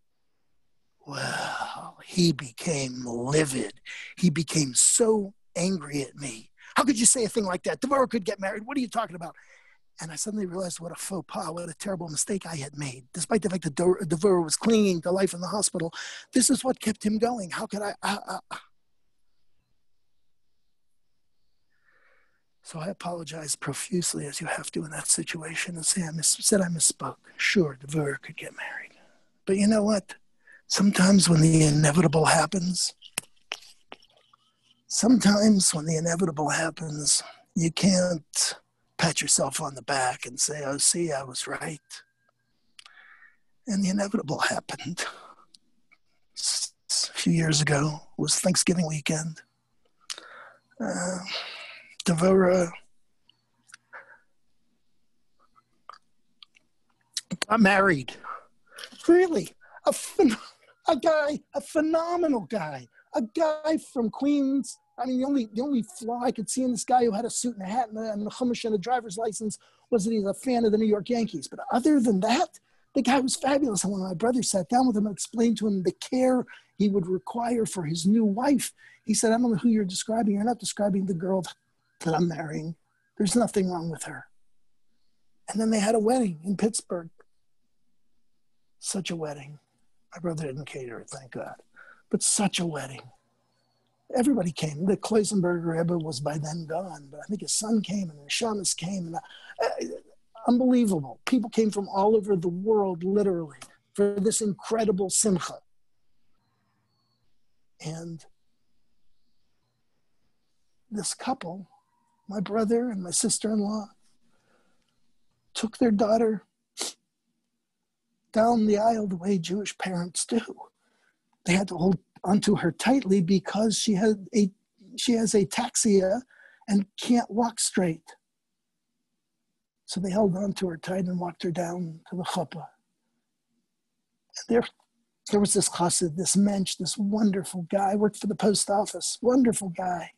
S3: Well, he became livid. He became so angry at me. How could you say a thing like that? Devora could get married. What are you talking about? And I suddenly realized what a faux pas, what a terrible mistake I had made. Despite the fact that Devora was clinging to life in the hospital, this is what kept him going. How could I? I, I So I apologized profusely as you have to in that situation and say I mis- said I misspoke. Sure, Devora could get married. But you know what? Sometimes when the inevitable happens, sometimes when the inevitable happens, you can't pat yourself on the back and say, oh, see, I was right. And the inevitable happened. A few years ago It was Thanksgiving weekend. Uh, Devora got married. Really, a, a guy, a phenomenal guy, a guy from Queens. I mean, the only the only flaw I could see in this guy who had a suit and a hat and a, chumash and a driver's license was that he's a fan of the New York Yankees. But other than that, the guy was fabulous. And when my brother sat down with him and explained to him the care he would require for his new wife, he said, "I don't know who you're describing. You're not describing the girl that I'm marrying. There's nothing wrong with her. And then they had a wedding in Pittsburgh. Such a wedding. My brother didn't cater thank God. But such a wedding. Everybody came. The Kloisenberger Rebbe was by then gone, but I think his son came and the Shamus came. And, uh, unbelievable. People came from all over the world, literally, for this incredible simcha. And this couple, my brother and my sister in law, took their daughter down the aisle the way Jewish parents do. They had to hold onto her tightly because she had a she has ataxia and can't walk straight. So they held on to her tight and walked her down to the chuppah. There, there was this chassid, this mensch, this wonderful guy, worked for the post office, wonderful guy.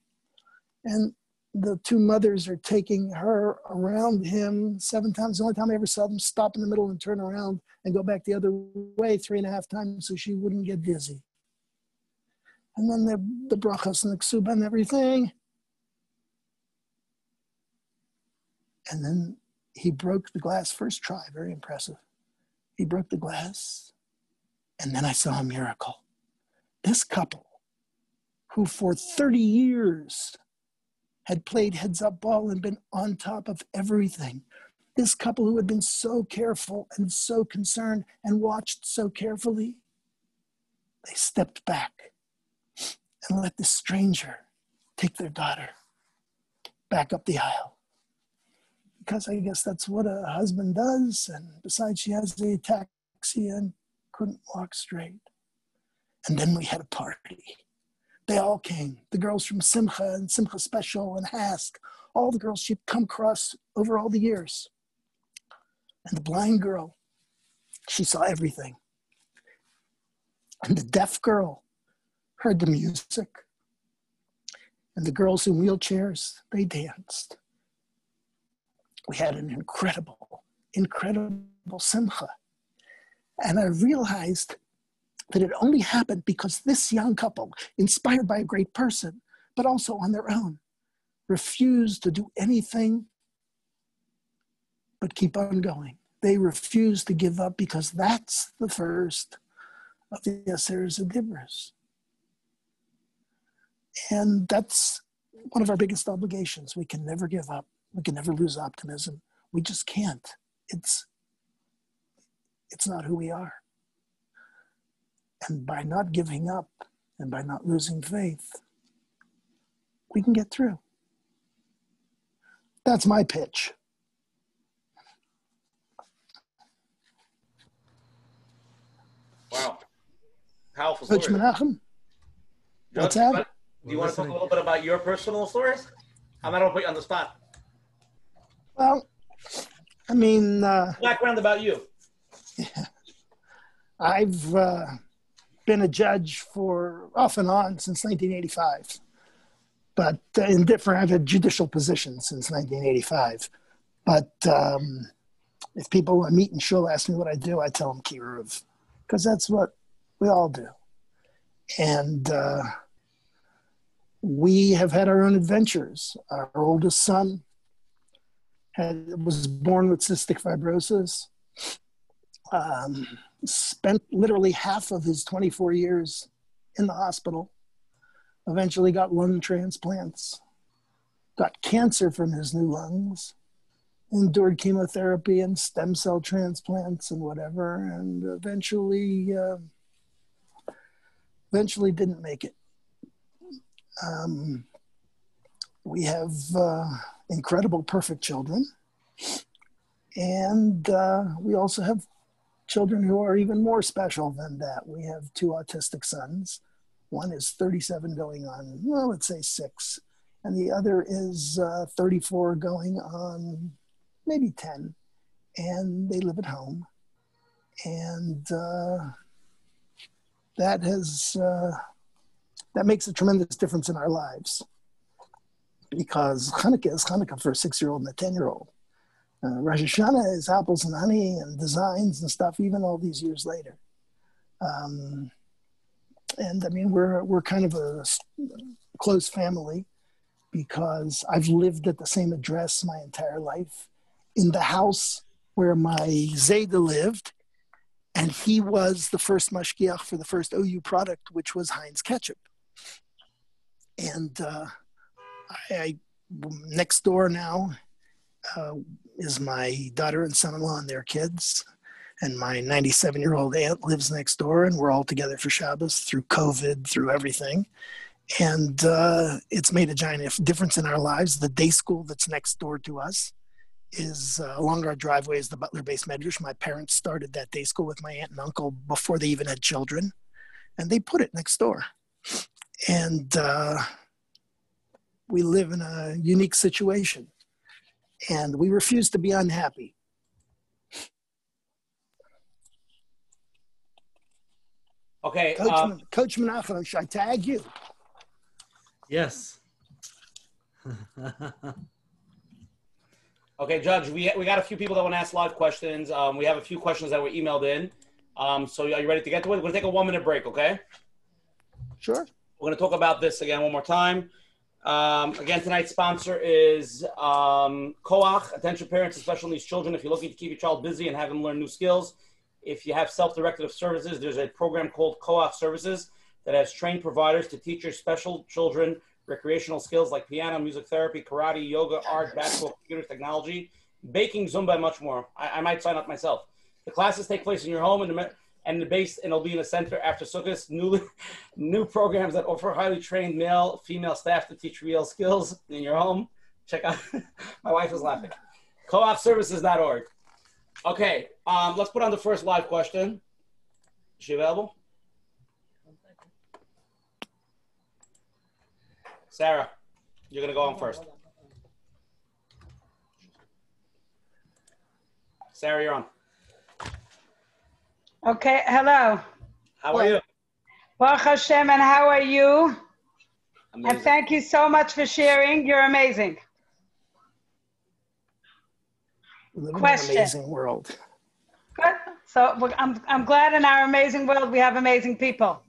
S3: And the two mothers are taking her around him seven times. The only time I ever saw them stop in the middle and turn around and go back the other way three and a half times so she wouldn't get dizzy. And then the, the brachas and the ksuba and everything. And then he broke the glass first try, very impressive. He broke the glass, and then I saw a miracle. This couple, who for 30 years had played heads up ball and been on top of everything. This couple who had been so careful and so concerned and watched so carefully, they stepped back and let this stranger take their daughter back up the aisle. Because I guess that's what a husband does. And besides, she has the ataxia and couldn't walk straight. And then we had a party. They all came. The girls from Simcha and Simcha Special and HASC, all the girls she'd come across over all the years. And the blind girl, she saw everything. And the deaf girl heard the music. And the girls in wheelchairs, they danced. We had an incredible, incredible simcha. And I realized that it only happened because this young couple, inspired by a great person, but also on their own, refused to do anything but keep on going. They refused to give up because that's the first of the Aseres Hadibros. And that's one of our biggest obligations. We can never give up. We can never lose optimism. We just can't. It's it's not who we are. And by not giving up and by not losing faith, we can get through. That's my pitch.
S2: Wow. Powerful
S3: Coach
S2: story.
S3: Menachem, what's that?
S2: Do you want to talk a little bit about your personal stories? I'm not going to put you on the spot.
S3: Well, I mean, uh,
S2: Background about you. Yeah.
S3: I've uh, been a judge for off and on since 1985, but uh, in different, I've had judicial positions since 1985. But um, if people I meet in shul ask me what I do, I tell them kiruv, because that's what we all do. And uh, we have had our own adventures. Our oldest son had, was born with cystic fibrosis. Um, spent literally half of his 24 years in the hospital. Eventually got lung transplants. Got cancer from his new lungs. Endured chemotherapy and stem cell transplants and whatever, and eventually, uh, eventually didn't make it. Um, we have uh, incredible, perfect children. And uh, we also have children who are even more special than that. We have two autistic sons. One is 37 going on, well, let's say six. And the other is uh, 34 going on maybe 10. And they live at home. And uh, that has, uh, that makes a tremendous difference in our lives because Hanukkah is Hanukkah for a six-year-old and a ten-year-old. Uh, Rosh Hashanah is apples and honey and designs and stuff, even all these years later. Um, and I mean, we're we're kind of a close family because I've lived at the same address my entire life, in the house where my Zayda lived, and he was the first mashgiach for the first OU product, which was Heinz ketchup. And uh, I, I next door now uh, is my daughter and son-in-law and their kids. and my 97 year old aunt lives next door, and we're all together for Shabbos through COVID, through everything. And uh, it's made a giant difference in our lives. The day school that's next door to us is uh, along our driveway is the Butler Beis Medrash. My parents started that day school with my aunt and uncle before they even had children, and they put it next door. And uh, we live in a unique situation, and we refuse to be unhappy.
S2: Okay,
S3: Coach,
S2: um,
S3: Coach Menachem, should I tag you?
S1: Yes.
S2: okay, Judge. We we got a few people that want to ask live questions. Um, we have a few questions that were emailed in. Um, so are you ready to get to it? We're gonna take a one minute break. Okay.
S3: Sure.
S2: We're gonna talk about this again one more time. Um, again, tonight's sponsor is um, Koach. Attention parents and special needs children. If you're looking to keep your child busy and have them learn new skills, if you have self-directed services, there's a program called Koach Services that has trained providers to teach your special children recreational skills like piano, music therapy, karate, yoga, art, basketball, computers, technology, baking, Zumba, and much more. I, I might sign up myself. The classes take place in your home and the, and the base in a center after Sukkot. New, new programs that offer highly trained male, female staff to teach real skills in your home. Check out. my wife is laughing. Koachservices.org. Okay, um, let's put on the first live question. Is she available? Sarah, you're gonna go on first. Sarah, you're on.
S4: Okay, hello.
S2: How are you?
S4: Baruch Hashem, and how are you?
S2: Amazing.
S4: And thank you so much for sharing. You're amazing.
S3: We live
S4: Question.
S3: an amazing world.
S4: Good. So I'm, I'm glad in our amazing world we have amazing people.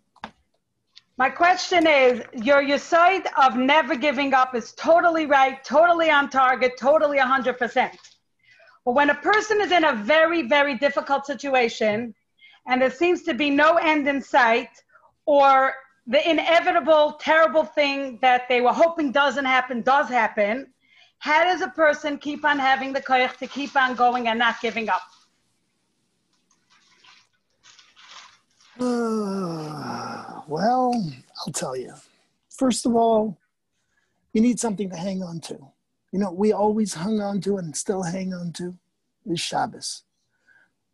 S4: My question is your your side of never giving up is totally right, totally on target, totally 100%. But when a person is in a very, very difficult situation and there seems to be no end in sight or the inevitable, terrible thing that they were hoping doesn't happen does happen, how does a person keep on having the courage to keep on going and not giving up?
S3: Uh, well, I'll tell you. First of all, you need something to hang on to. You know, we always hung on to and still hang on to is Shabbos.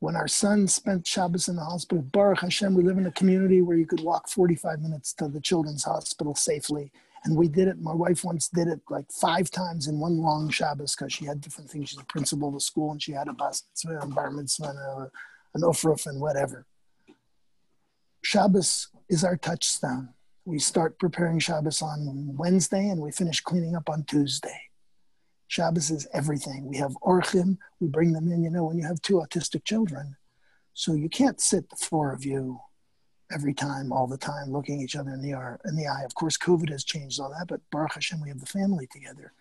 S3: When our son spent Shabbos in the hospital, Baruch Hashem, we live in a community where you could walk 45 minutes to the children's hospital safely. And we did it. My wife once did it like five times in one long Shabbos because she had different things. She's a principal of a school and she had a bas mitzvah, a bar mitzvah, an ofruf and whatever. Shabbos is our touchstone. We start preparing Shabbos on Wednesday and we finish cleaning up on Tuesday. Shabbos is everything. We have orchim, we bring them in, you know, when you have two autistic children. So you can't sit the four of you every time, all the time, looking each other in the, eye, in the eye. Of course, COVID has changed all that, but Baruch Hashem, we have the family together.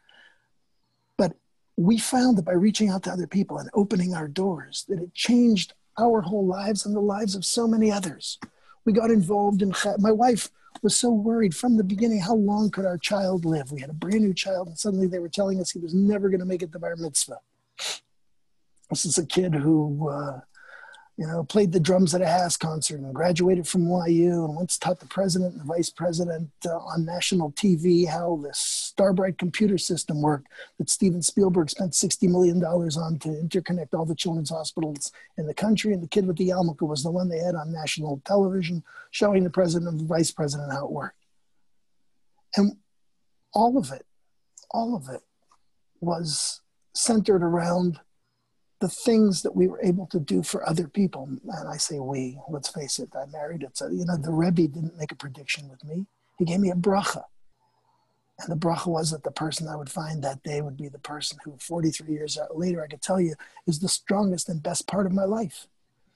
S3: But we found that by reaching out to other people and opening our doors, that it changed our whole lives and the lives of so many others. We got involved in, my wife was so worried from the beginning how long could our child live? We had a brand new child, and suddenly they were telling us he was never going to make it to bar mitzvah. This is a kid who, uh, you know, played the drums at a HASC concert and graduated from YU and once taught the president and the vice president uh, on national TV how the Starbright computer system worked that Steven Spielberg spent $60 million on to interconnect all the children's hospitals in the country. And the kid with the yarmulke was the one they had on national television showing the president and the vice president how it worked. And all of it, all of it was centered around the things that we were able to do for other people. And I say we, let's face it, I married it. So, you know, the Rebbe didn't make a prediction with me. He gave me a bracha. And the bracha was that the person I would find that day would be the person who 43 years later, I could tell you, is the strongest and best part of my life.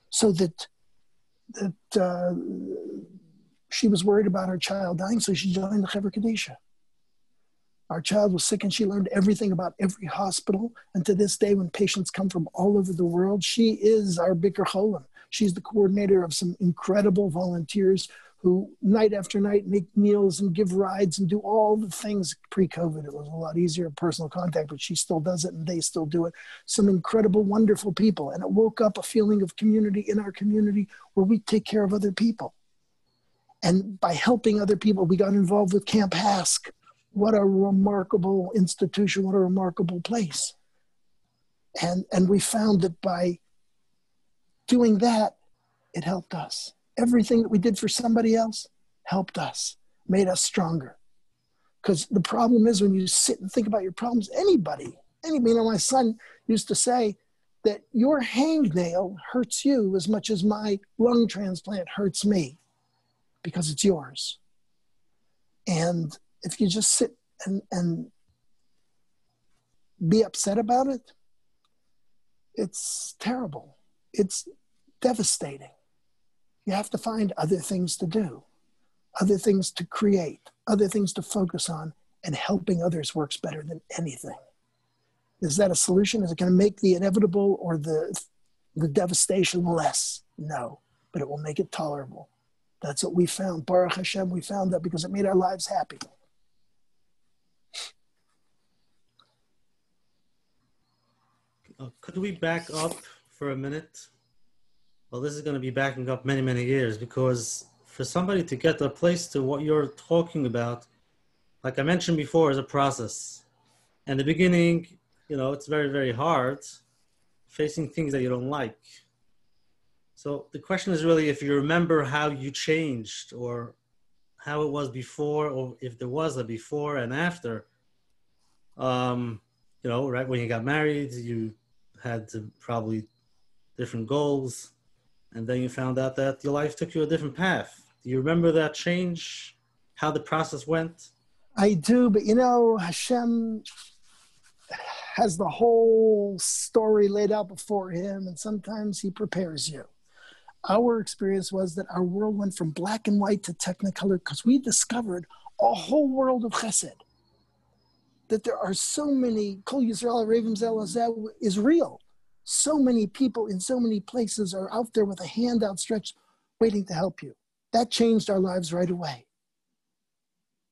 S3: So that, that uh, she was worried about her child dying, so she joined the Chevra Kadisha. Our child was sick and she learned everything about every hospital. And to this day, when patients come from all over the world, she is our Bikur Cholim. She's the coordinator of some incredible volunteers who night after night make meals and give rides and do all the things pre-COVID. It was a lot easier personal contact, but she still does it and they still do it. Some incredible, wonderful people. And it woke up a feeling of community in our community where we take care of other people. And by helping other people, we got involved with Camp HASC. What a remarkable institution, what a remarkable place. And, and we found that by doing that, it helped us everything that we did for somebody else helped us, made us stronger. Because the problem is when you sit and think about your problems, anybody, anybody, you know, my son used to say that your hangnail hurts you as much as my lung transplant hurts me because it's yours. And if you just sit and, and be upset about it, it's terrible. It's devastating you have to find other things to do, other things to create, other things to focus on, and helping others works better than anything. Is that a solution? Is it going to make the inevitable or the, the devastation less? No, but it will make it tolerable. That's what we found. Baruch Hashem, we found that because it made our lives happy.
S1: Uh, could we back up for a minute? well, this is going to be backing up many, many years because for somebody to get a place to what you're talking about, like I mentioned before, is a process. And the beginning, you know, it's very, very hard facing things that you don't like. So the question is really if you remember how you changed or how it was before, or if there was a before and after. Um, you know, right when you got married, you had to probably different goals and then you found out that your life took you a different path. Do you remember that change? How the process went?
S3: I do, but you know, Hashem has the whole story laid out before him, and sometimes he prepares you. Our experience was that our world went from black and white to technicolor because we discovered a whole world of chesed. That there are so many, Kol Yisrael Ravim is real. So many people in so many places are out there with a hand outstretched waiting to help you. That changed our lives right away.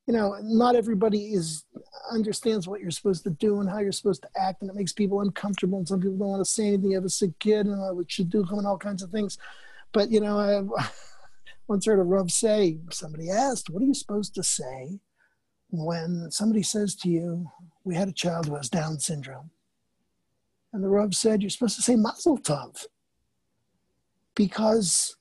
S3: You know not everybody is understands what you're supposed to do and how you're supposed to act and it makes people uncomfortable and some people don't want to say anything. You have a sick kid and uh, what should do and all kinds of things. But you know i once heard a Rav say somebody asked what are you supposed to say when somebody says to you we had a child who has down syndrome and the Rav said, You're supposed to say Mazel Tov because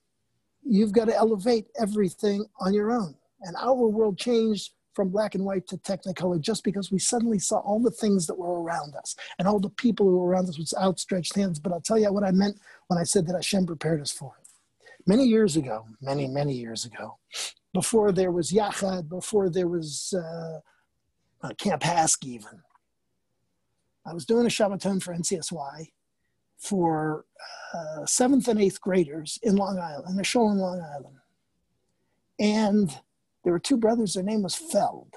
S3: you've got to elevate everything on your own. And our world changed from black and white to technicolor just because we suddenly saw all the things that were around us and all the people who were around us with outstretched hands. But I'll tell you what I meant when I said that Hashem prepared us for it. Many years ago, many, many years ago, before there was Yachad, before there was uh, uh, Camp HASC even, I was doing a Shabbaton for NCSY for uh, seventh and eighth graders in Long Island, a show in Long Island. And there were two brothers, their name was Feld.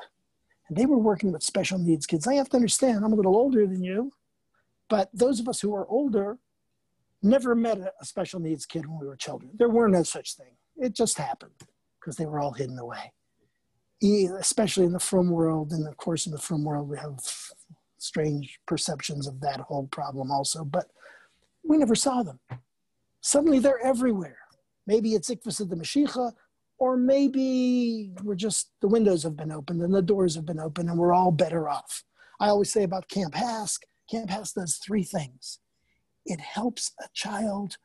S3: And they were working with special needs kids. I have to understand, I'm a little older than you, but those of us who are older never met a, a special needs kid when we were children. There were no such thing. It just happened because they were all hidden away. Especially in the frum world, and of course in the frum world we have strange perceptions of that whole problem also, but we never saw them. Suddenly they're everywhere. Maybe it's Ikvus of the Mashiach, or maybe we're just, the windows have been opened and the doors have been opened and we're all better off. I always say about Camp HASC, Camp HASC does three things. It helps a child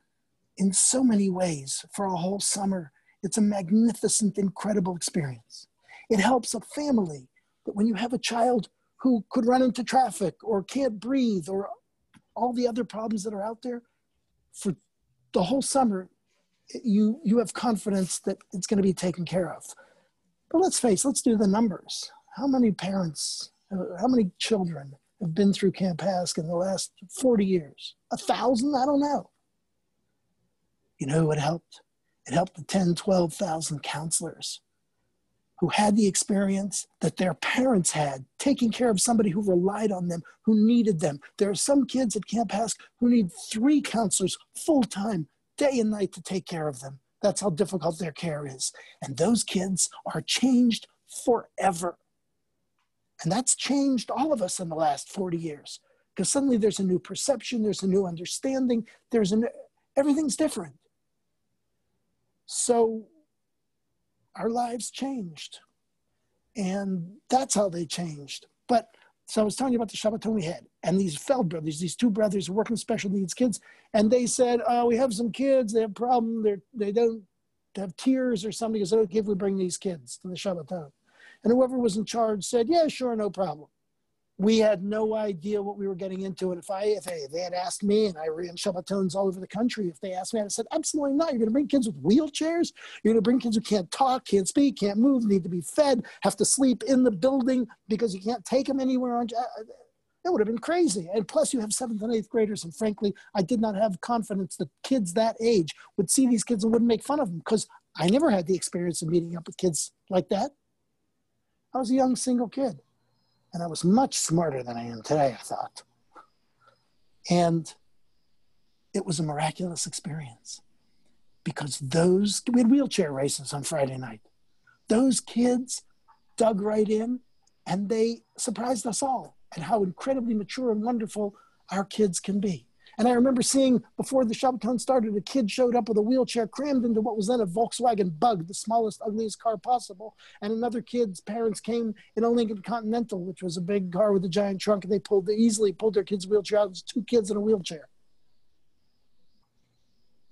S3: in so many ways for a whole summer. It's a magnificent, incredible experience. It helps a family that when you have a child who could run into traffic or can't breathe or all the other problems that are out there for the whole summer you you have confidence that it's going to be taken care of. But let's face let's do the numbers. How many parents uh, how many children have been through camp HASC in the last 40 years? A thousand? I don't know. You know what helped it helped the 10 12,000 counselors who had the experience that their parents had, taking care of somebody who relied on them, who needed them. There are some kids at Camp HASC who need three counselors full time, day and night, to take care of them That's how difficult their care is. And those kids are changed forever. And that's changed all of us in the last 40 years because suddenly there's a new perception, there's a new understanding, there's an everything's different. So our lives changed. And that's how they changed. But so I was telling you about the Shabbaton we had, and these Feld brothers, these two brothers working special needs kids, and they said, "Oh, we have some kids. They have a problem. They're they don't have tears or something. So if we bring these kids to the Shabbaton?" And whoever was in charge said, "Yeah, sure, no problem." We had no idea what we were getting into. And if I, if they, they had asked me, and I ran Shabbatons all over the country, if they asked me, I'd said, absolutely not. You're going to bring kids with wheelchairs. You're going to bring kids who can't talk, can't speak, can't move, need to be fed, have to sleep in the building because you can't take them anywhere. Uh, it would have been crazy. And plus, you have seventh and eighth graders. And frankly, I did not have confidence that kids that age would see these kids and wouldn't make fun of them because I never had the experience of meeting up with kids like that. I was a young single kid. And I was much smarter than I am today, I thought. And it was a miraculous experience because those, we had wheelchair races on Friday night. Those kids dug right in and they surprised us all and how incredibly mature and wonderful our kids can be. And I remember seeing before the Shabbaton started, a kid showed up with a wheelchair crammed into what was then a Volkswagen Bug, the smallest, ugliest car possible. And another kid's parents came in a Lincoln Continental, which was a big car with a giant trunk, and they pulled they easily pulled their kid's wheelchair out. There's two kids in a wheelchair.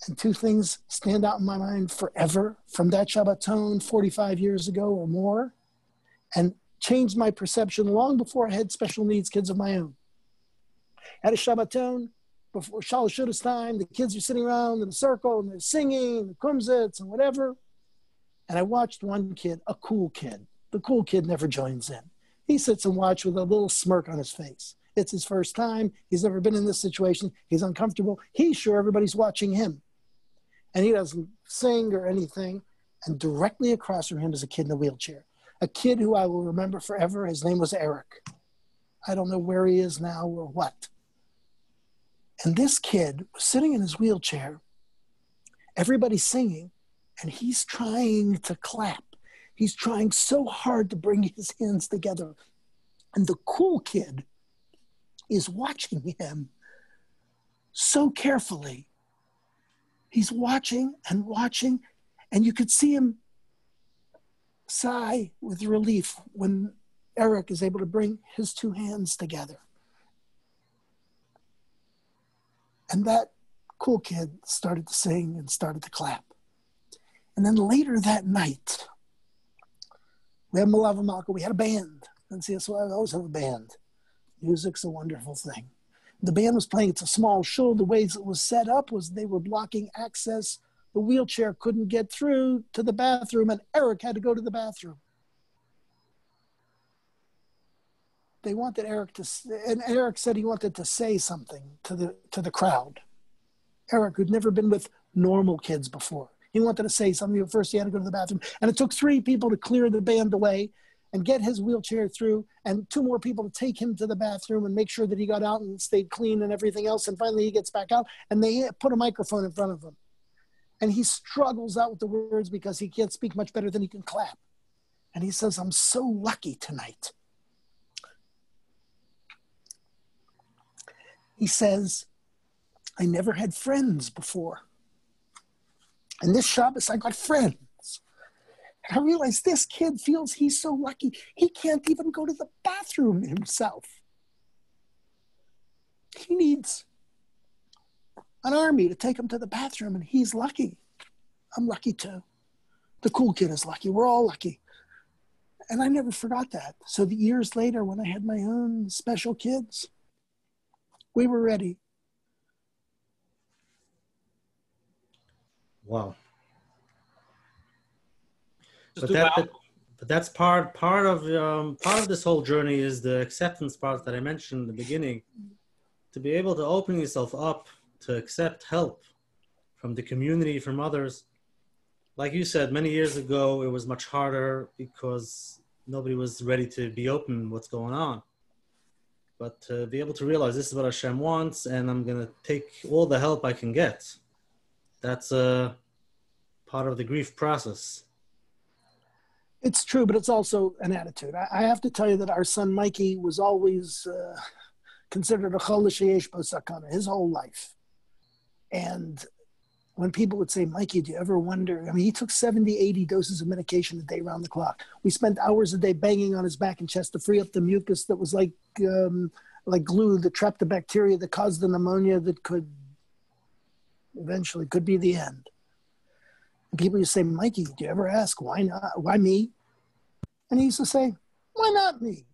S3: And two things stand out in my mind forever from that Shabbaton 45 years ago or more, and changed my perception long before I had special needs kids of my own. At a Shabbaton, before Shalosh time, the kids are sitting around in a circle and they're singing the kumzits and whatever. And I watched one kid, a cool kid. The cool kid never joins in. He sits and watches with a little smirk on his face. It's his first time. He's never been in this situation. He's uncomfortable. He's sure everybody's watching him. And he doesn't sing or anything. And directly across from him is a kid in a wheelchair. A kid who I will remember forever. His name was Eric. I don't know where he is now or what. And this kid was sitting in his wheelchair, everybody's singing, and he's trying to clap. He's trying so hard to bring his hands together. And the cool kid is watching him so carefully. He's watching and watching, and you could see him sigh with relief when Eric is able to bring his two hands together. And that cool kid started to sing and started to clap. And then later that night, we had Melava Malka, we had a band. And see, so I always have a band. Music's a wonderful thing. The band was playing, it's a small show. The ways it was set up was they were blocking access. The wheelchair couldn't get through to the bathroom, and Eric had to go to the bathroom. They wanted Eric to, and Eric said he wanted to say something to the to the crowd. Eric, who'd never been with normal kids before, he wanted to say something. But First, he had to go to the bathroom, and it took three people to clear the band away and get his wheelchair through, and two more people to take him to the bathroom and make sure that he got out and stayed clean and everything else. And finally, he gets back out, and they put a microphone in front of him, and he struggles out with the words because he can't speak much better than he can clap. And he says, "I'm so lucky tonight." He says, I never had friends before. And this Shabbos, I got friends. And I realized this kid feels he's so lucky, he can't even go to the bathroom himself. He needs an army to take him to the bathroom, and he's lucky. I'm lucky too. The cool kid is lucky. We're all lucky. And I never forgot that. So the years later, when I had my own special kids, we were ready.
S1: Wow. But, that, that, but that's part part of um, part of this whole journey is the acceptance part that I mentioned in the beginning. To be able to open yourself up to accept help from the community, from others. Like you said, many years ago, it was much harder because nobody was ready to be open what's going on but to be able to realize this is what Hashem wants, and I'm gonna take all the help I can get. That's a part of the grief process.
S3: It's true, but it's also an attitude. I, have to tell you that our son Mikey was always uh, considered a cholish sakana his whole life. And when people would say, Mikey, do you ever wonder? I mean, he took 70, 80 doses of medication a day around the clock. We spent hours a day banging on his back and chest to free up the mucus that was like, um, like glue that trapped the bacteria that caused the pneumonia that could eventually could be the end. And people used to say, Mikey, do you ever ask why not? Why me? And he used to say, Why not me?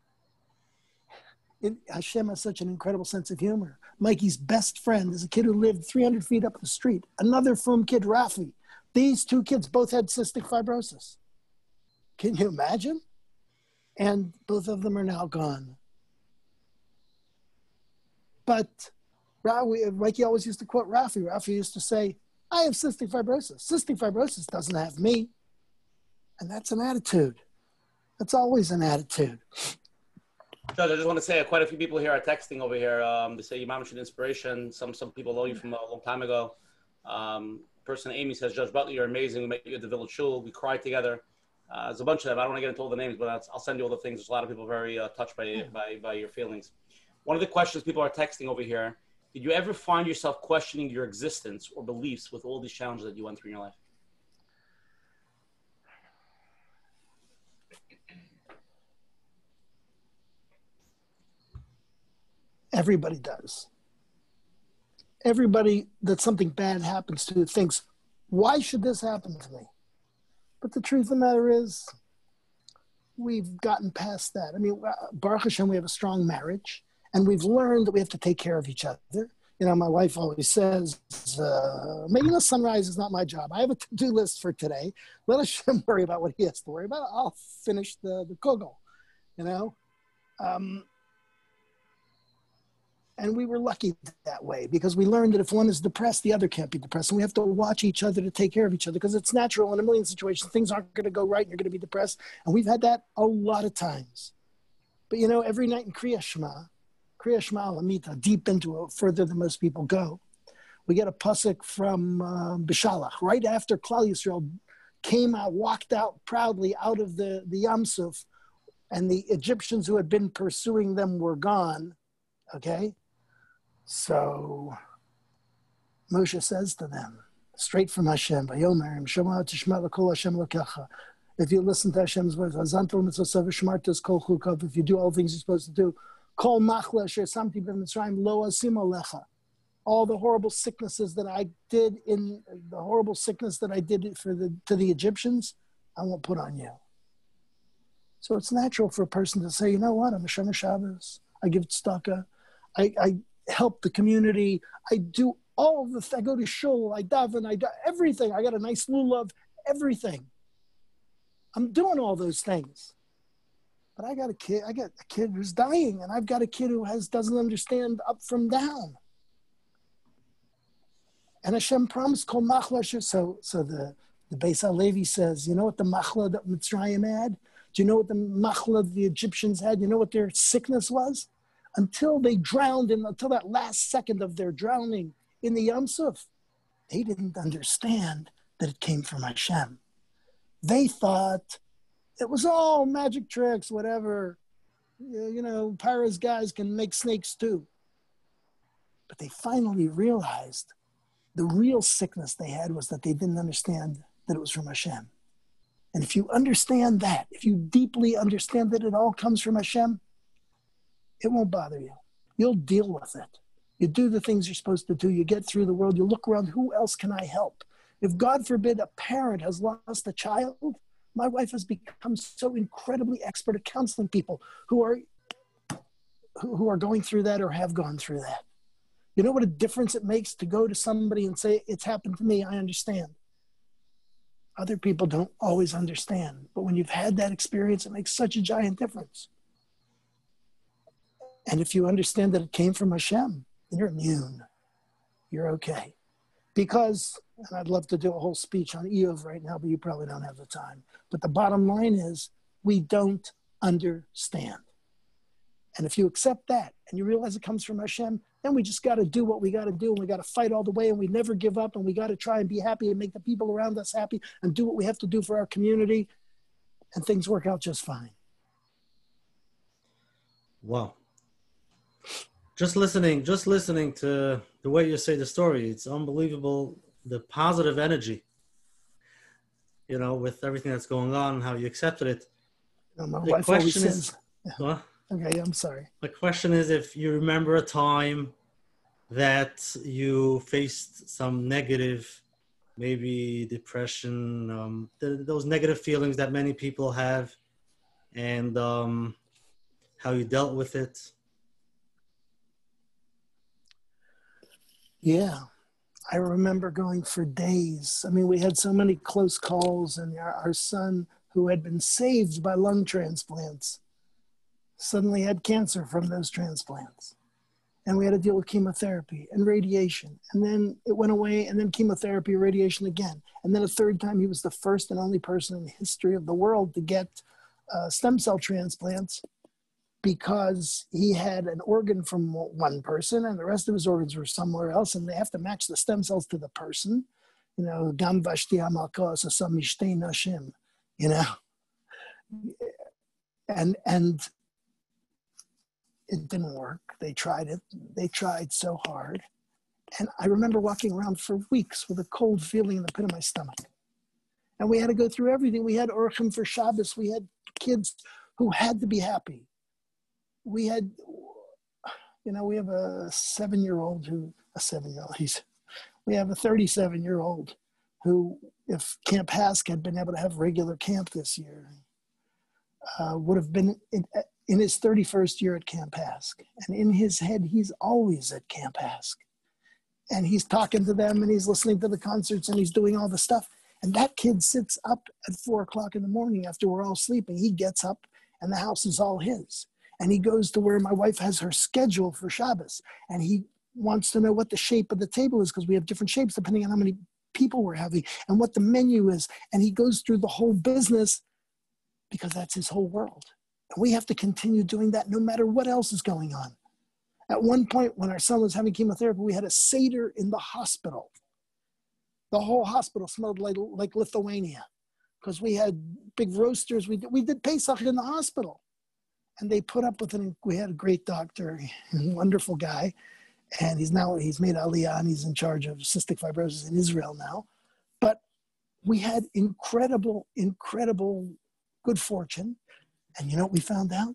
S3: It, Hashem has such an incredible sense of humor. Mikey's best friend is a kid who lived 300 feet up the street. Another from kid, Rafi. These two kids both had cystic fibrosis. Can you imagine? And both of them are now gone. But Mikey always used to quote Rafi. Rafi used to say, I have cystic fibrosis. Cystic fibrosis doesn't have me. And that's an attitude. That's always an attitude.
S2: Judge, I just want to say quite a few people here are texting over here. Um, they say Imam should inspiration. Some some people know you from a long time ago. Um, person Amy says, Judge Butler, you're amazing. We met you at the Village Shul. We cried together. Uh, there's a bunch of them. I don't want to get into all the names, but I'll send you all the things. There's a lot of people very uh, touched by, by, by your feelings. One of the questions people are texting over here did you ever find yourself questioning your existence or beliefs with all these challenges that you went through in your life?
S3: Everybody does. Everybody that something bad happens to thinks, why should this happen to me? But the truth of the matter is, we've gotten past that. I mean, uh, Baruch Hashem, we have a strong marriage and we've learned that we have to take care of each other. You know, my wife always says, uh, making the sunrise is not my job. I have a to-do list for today. Let us worry about what he has to worry about. I'll finish the, the kugel, you know? Um, and we were lucky that way because we learned that if one is depressed, the other can't be depressed. And we have to watch each other to take care of each other because it's natural in a million situations. Things aren't going to go right and you're going to be depressed. And we've had that a lot of times. But you know, every night in Kriya Shema, Kriya Shema deep into it, further than most people go. We get a pasuk from uh, Beshalach, right after Klal Yisrael came out, walked out proudly out of the, the Yam Suf, and the Egyptians who had been pursuing them were gone. Okay? So Moshe says to them, straight from Hashem, if you listen to Hashem's voice, if you do all the things you're supposed to do, Kol machla samti b'mitzrayim lo asim alecha. All the horrible sicknesses that I did in the horrible sickness that I did for the to the Egyptians, I won't put on you. So it's natural for a person to say, you know what, I'm a Shomer Shabbos. I give tzedakah. I, I help the community. I do all the. I go to shul. I daven. I do everything. I got a nice lulav. Everything. I'm doing all those things but I got a kid. I got a kid who's dying, and I've got a kid who has doesn't understand up from down. And Hashem promised kol machla. So so the the Beis Halevi says, you know what the machla that Mitzrayim had? Do you know what the machla the Egyptians had? You know what their sickness was? Until they drowned, and until that last second of their drowning in the Yam Suf, they didn't understand that it came from Hashem. They thought it was all magic tricks, whatever. You know, Pharaoh's guys can make snakes too. But they finally realized the real sickness they had was that they didn't understand that it was from Hashem. And if you understand that, if you deeply understand that it all comes from Hashem, it won't bother you. You'll deal with it. You do the things you're supposed to do. You get through the world. You look around, who else can I help? If God forbid a parent has lost a child, my wife has become so incredibly expert at counseling people who are who are going through that or have gone through that. You know what a difference it makes to go to somebody and say, It's happened to me, I understand. Other people don't always understand. But when you've had that experience, it makes such a giant difference. And if you understand that it came from Hashem, then you're immune. You're okay. Because, and I'd love to do a whole speech on Iyov right now, but you probably don't have the time. But the bottom line is we don't understand. And if you accept that and you realize it comes from Hashem, then we just got to do what we got to do and we got to fight all the way and we never give up and we got to try and be happy and make the people around us happy and do what we have to do for our community and things work out just fine.
S1: Wow. Just listening, just listening to the way you say the story, it's unbelievable the positive energy. You know, with everything that's going on, how you accepted it.
S3: My
S1: The question is-
S3: okay, I'm sorry.
S1: The question is if you remember a time that you faced some negative, maybe depression, um, th- those negative feelings that many people have, and um, how you dealt with it.
S3: Yeah. I remember going for days. I mean, we had so many close calls, and our, our son, who had been saved by lung transplants, suddenly had cancer from those transplants. And we had to deal with chemotherapy and radiation. And then it went away, and then chemotherapy, radiation again. And then a third time, he was the first and only person in the history of the world to get uh, stem cell transplants because he had an organ from one person and the rest of his organs were somewhere else and they have to match the stem cells to the person you know gam vashti nashim you know? And and it didn't work. They tried it. They tried so hard. And i remember walking around for weeks with a cold feeling in the pit of my stomach. And we had to go through everything. We had orchim for shabbos. We had kids who had to be happy we had you know we have a seven year old who a seven year old he's we have a 37 year old who if Camp HASC had been able to have regular camp this year uh, would have been in, in his 31st year at Camp HASC. And in his head he's always at Camp HASC. And he's talking to them and he's listening to the concerts and he's doing all the stuff. And that kid sits up at four o'clock in the morning after we're all sleeping. He gets up and the house is all his and he goes to where my wife has her schedule for Shabbos, and he wants to know what the shape of the table is because we have different shapes depending on how many people we're having and what the menu is. And he goes through the whole business because that's his whole world. And we have to continue doing that no matter what else is going on. At one point, when our son was having chemotherapy, we had a Seder in the hospital. The whole hospital smelled like, like Lithuania because we had big roasters. We did, we did Pesach in the hospital and they put up with it. We had a great doctor, wonderful guy, and he's now he's made Aliyah and he's in charge of cystic fibrosis in Israel now. But we had incredible, incredible good fortune, and you know what we found out?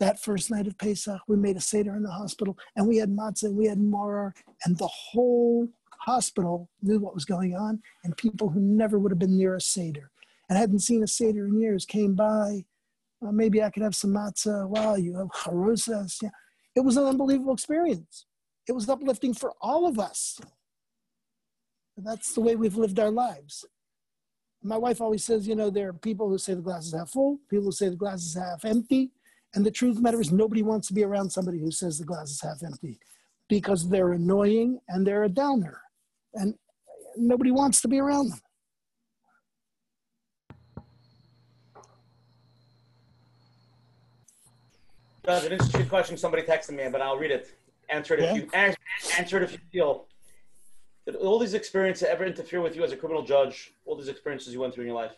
S3: That first night of Pesach, we made a seder in the hospital, and we had matzah, and we had maror, and the whole hospital knew what was going on, and people who never would have been near a seder and hadn't seen a seder in years came by uh, maybe I could have some matzah. Wow, you have charosas. Yeah. It was an unbelievable experience. It was uplifting for all of us. And that's the way we've lived our lives. My wife always says, you know, there are people who say the glass is half full, people who say the glass is half empty. And the truth of the matter is, nobody wants to be around somebody who says the glass is half empty because they're annoying and they're a downer. And nobody wants to be around them.
S2: Does an interesting question somebody texted me, but I'll read it. Answer it if you answer, answer it if you feel. Did all these experiences ever interfere with you as a criminal judge? All these experiences you went through in your life.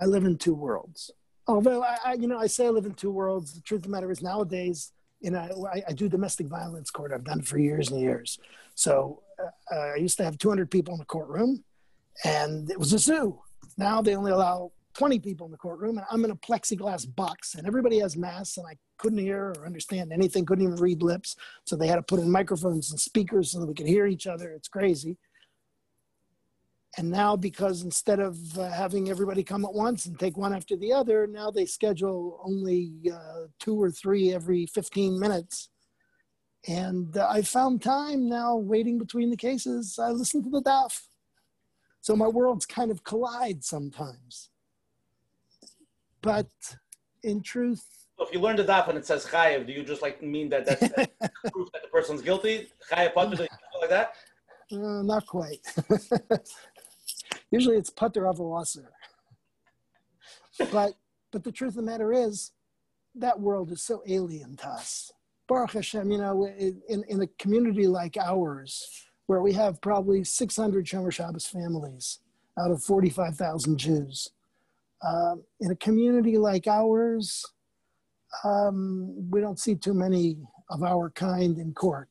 S3: I live in two worlds. Although I, I you know, I say I live in two worlds. The truth of the matter is, nowadays, you know, I, I do domestic violence court. I've done it for years and years. So uh, I used to have 200 people in the courtroom, and it was a zoo. Now they only allow 20 people in the courtroom and I'm in a plexiglass box and everybody has masks and I couldn't hear or understand anything, couldn't even read lips. So they had to put in microphones and speakers so that we could hear each other. It's crazy. And now, because instead of uh, having everybody come at once and take one after the other, now they schedule only uh, two or three every 15 minutes. And uh, I found time now waiting between the cases. I listen to the DAF. So my worlds kind of collide sometimes but in truth
S2: if you learn the daf and it says chayev, do you just like mean that that's proof that the person's guilty? Chayev pater, like that?
S3: Uh, not quite. Usually it's pater avosser. But but the truth of the matter is, that world is so alien to us. Baruch Hashem, you know, in, in a community like ours, where we have probably 600 Shomer Shabbos families out of 45,000 Jews, uh, in a community like ours, um, we don't see too many of our kind in court.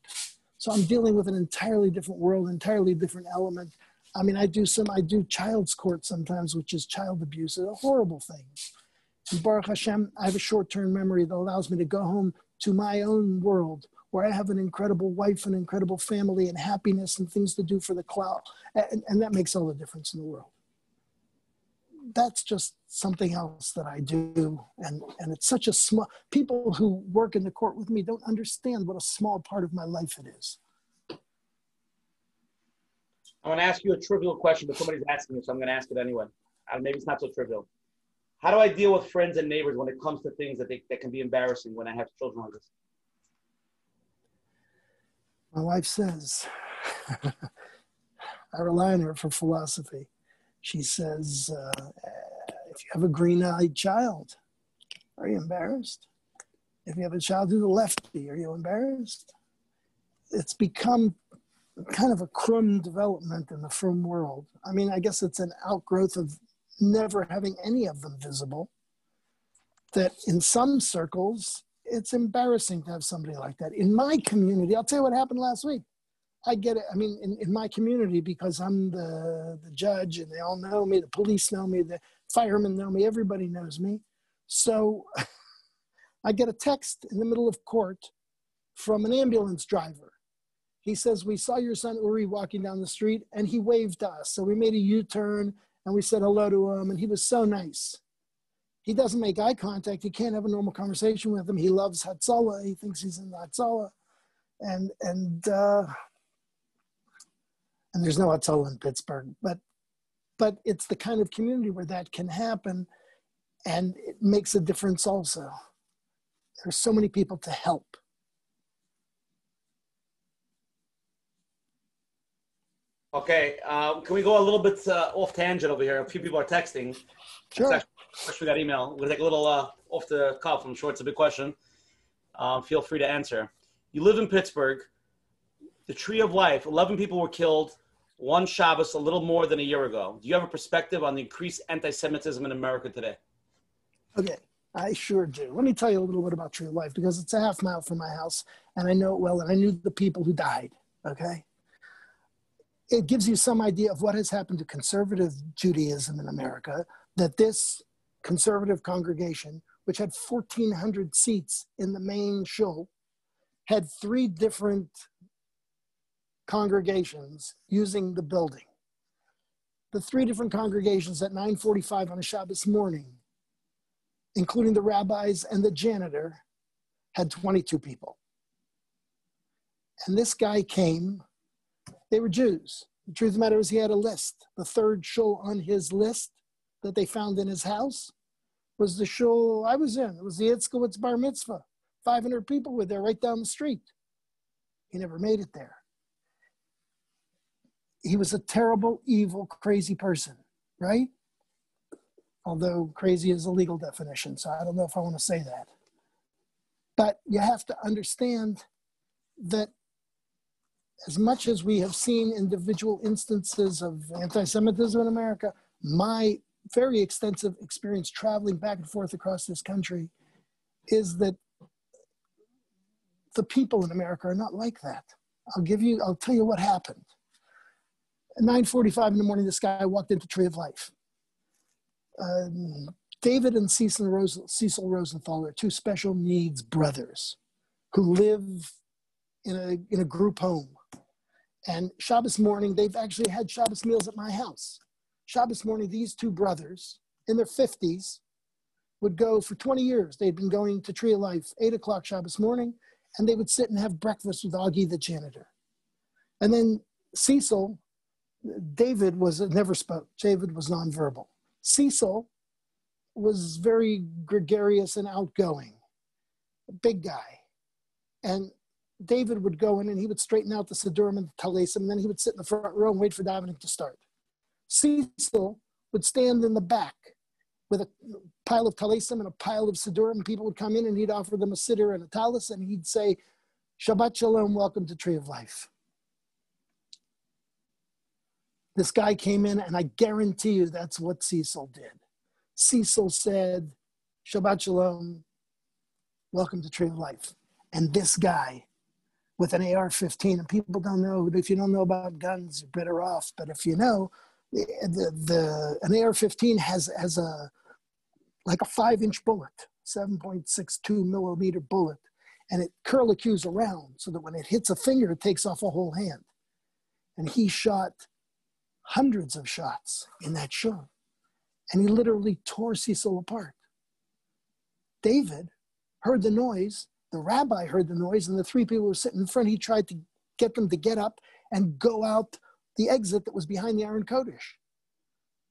S3: So I'm dealing with an entirely different world, entirely different element. I mean, I do some, I do child's court sometimes, which is child abuse. A horrible thing. And Baruch Hashem, I have a short-term memory that allows me to go home to my own world where I have an incredible wife, an incredible family, and happiness and things to do for the cloud. And, and that makes all the difference in the world. That's just something else that I do. And, and it's such a small, people who work in the court with me don't understand what a small part of my life it is.
S2: I'm going to ask you a trivial question, but somebody's asking you, so I'm going to ask it anyway. Uh, maybe it's not so trivial. How do I deal with friends and neighbors when it comes to things that, they, that can be embarrassing when I have children like this?
S3: My wife says, I rely on her for philosophy. She says, uh, if you have a green eyed child, are you embarrassed? If you have a child who's a lefty, are you embarrassed? It's become kind of a crumb development in the frum world. I mean, I guess it's an outgrowth of never having any of them visible. That in some circles, it's embarrassing to have somebody like that. In my community, I'll tell you what happened last week. I get it. I mean, in, in my community, because I'm the, the judge and they all know me, the police know me, the firemen know me, everybody knows me. So I get a text in the middle of court from an ambulance driver. He says, We saw your son Uri walking down the street and he waved us. So we made a U turn and we said hello to him and he was so nice. He doesn't make eye contact. He can't have a normal conversation with him. He loves Hatzalah. He thinks he's in Hatzalah. And, and, uh, and there's no Hatzalah in Pittsburgh, but but it's the kind of community where that can happen and it makes a difference also. There's so many people to help.
S2: Okay uh, can we go a little bit uh, off tangent over here? A few people are texting.
S3: Sure.
S2: Especially that email. We're gonna take a little uh, off the cuff. I'm sure it's a big question. Um, feel free to answer. You live in pittsburgh. The tree of life 11 people were killed one Shabbos a little more than a year ago. Do you have a perspective on the increased anti-Semitism in America today?
S3: Okay, I sure do. Let me tell you a little bit about Tree Life because it's a half mile from my house and I know it well and I knew the people who died. Okay. It gives you some idea of what has happened to conservative Judaism in America that this conservative congregation, which had 1,400 seats in the main shul, had three different congregations using the building. The three different congregations at 9:45 on a Shabbos morning, including the rabbis and the janitor, had 22 people. And this guy came, they were Jews. The truth of the matter is he had a list. The third shul on his list that they found in his house was the shul I was in. It was the Itzkowitz Bar Mitzvah. 500 people were there right down the street. He never made it there he was a terrible, evil, crazy person, right? Although crazy is a legal definition, so I don't know if I want to say that. But you have to understand that as much as we have seen individual instances of anti Semitism in America, my very extensive experience traveling back and forth across this country is that the people in America are not like that. I'll give you, I'll tell you what happened. At 9.45 in the morning, this guy walked into Tree of Life. Um, David and Cecil, Rose, Cecil Rosenthal are two special needs brothers who live in a, in a group home. And Shabbos morning, they've actually had Shabbos meals at my house. Shabbos morning, these two brothers in their 50s would go for 20 years. They'd been going to Tree of Life, 8 o'clock Shabbos morning, and they would sit and have breakfast with Augie the janitor. And then Cecil David was never spoke. David was nonverbal. Cecil was very gregarious and outgoing, a big guy. And David would go in and he would straighten out the Siddurim and the Talesim, and then he would sit in the front row and wait for davening to start. Cecil would stand in the back with a pile of talisim and a pile of siddurim. People would come in and he'd offer them a siddur and a talis, and he'd say, Shabbat Shalom, welcome to Tree of Life. This guy came in, and I guarantee you that's what Cecil did. Cecil said, Shabbat Shalom, welcome to Tree of Life. And this guy with an AR 15, and people don't know, if you don't know about guns, you're better off. But if you know, the, the, an AR 15 has, has a, like a five inch bullet, 7.62 millimeter bullet, and it curlicues around so that when it hits a finger, it takes off a whole hand. And he shot hundreds of shots in that show. And he literally tore Cecil apart. David heard the noise, the rabbi heard the noise, and the three people were sitting in front. He tried to get them to get up and go out the exit that was behind the Aron Kodesh.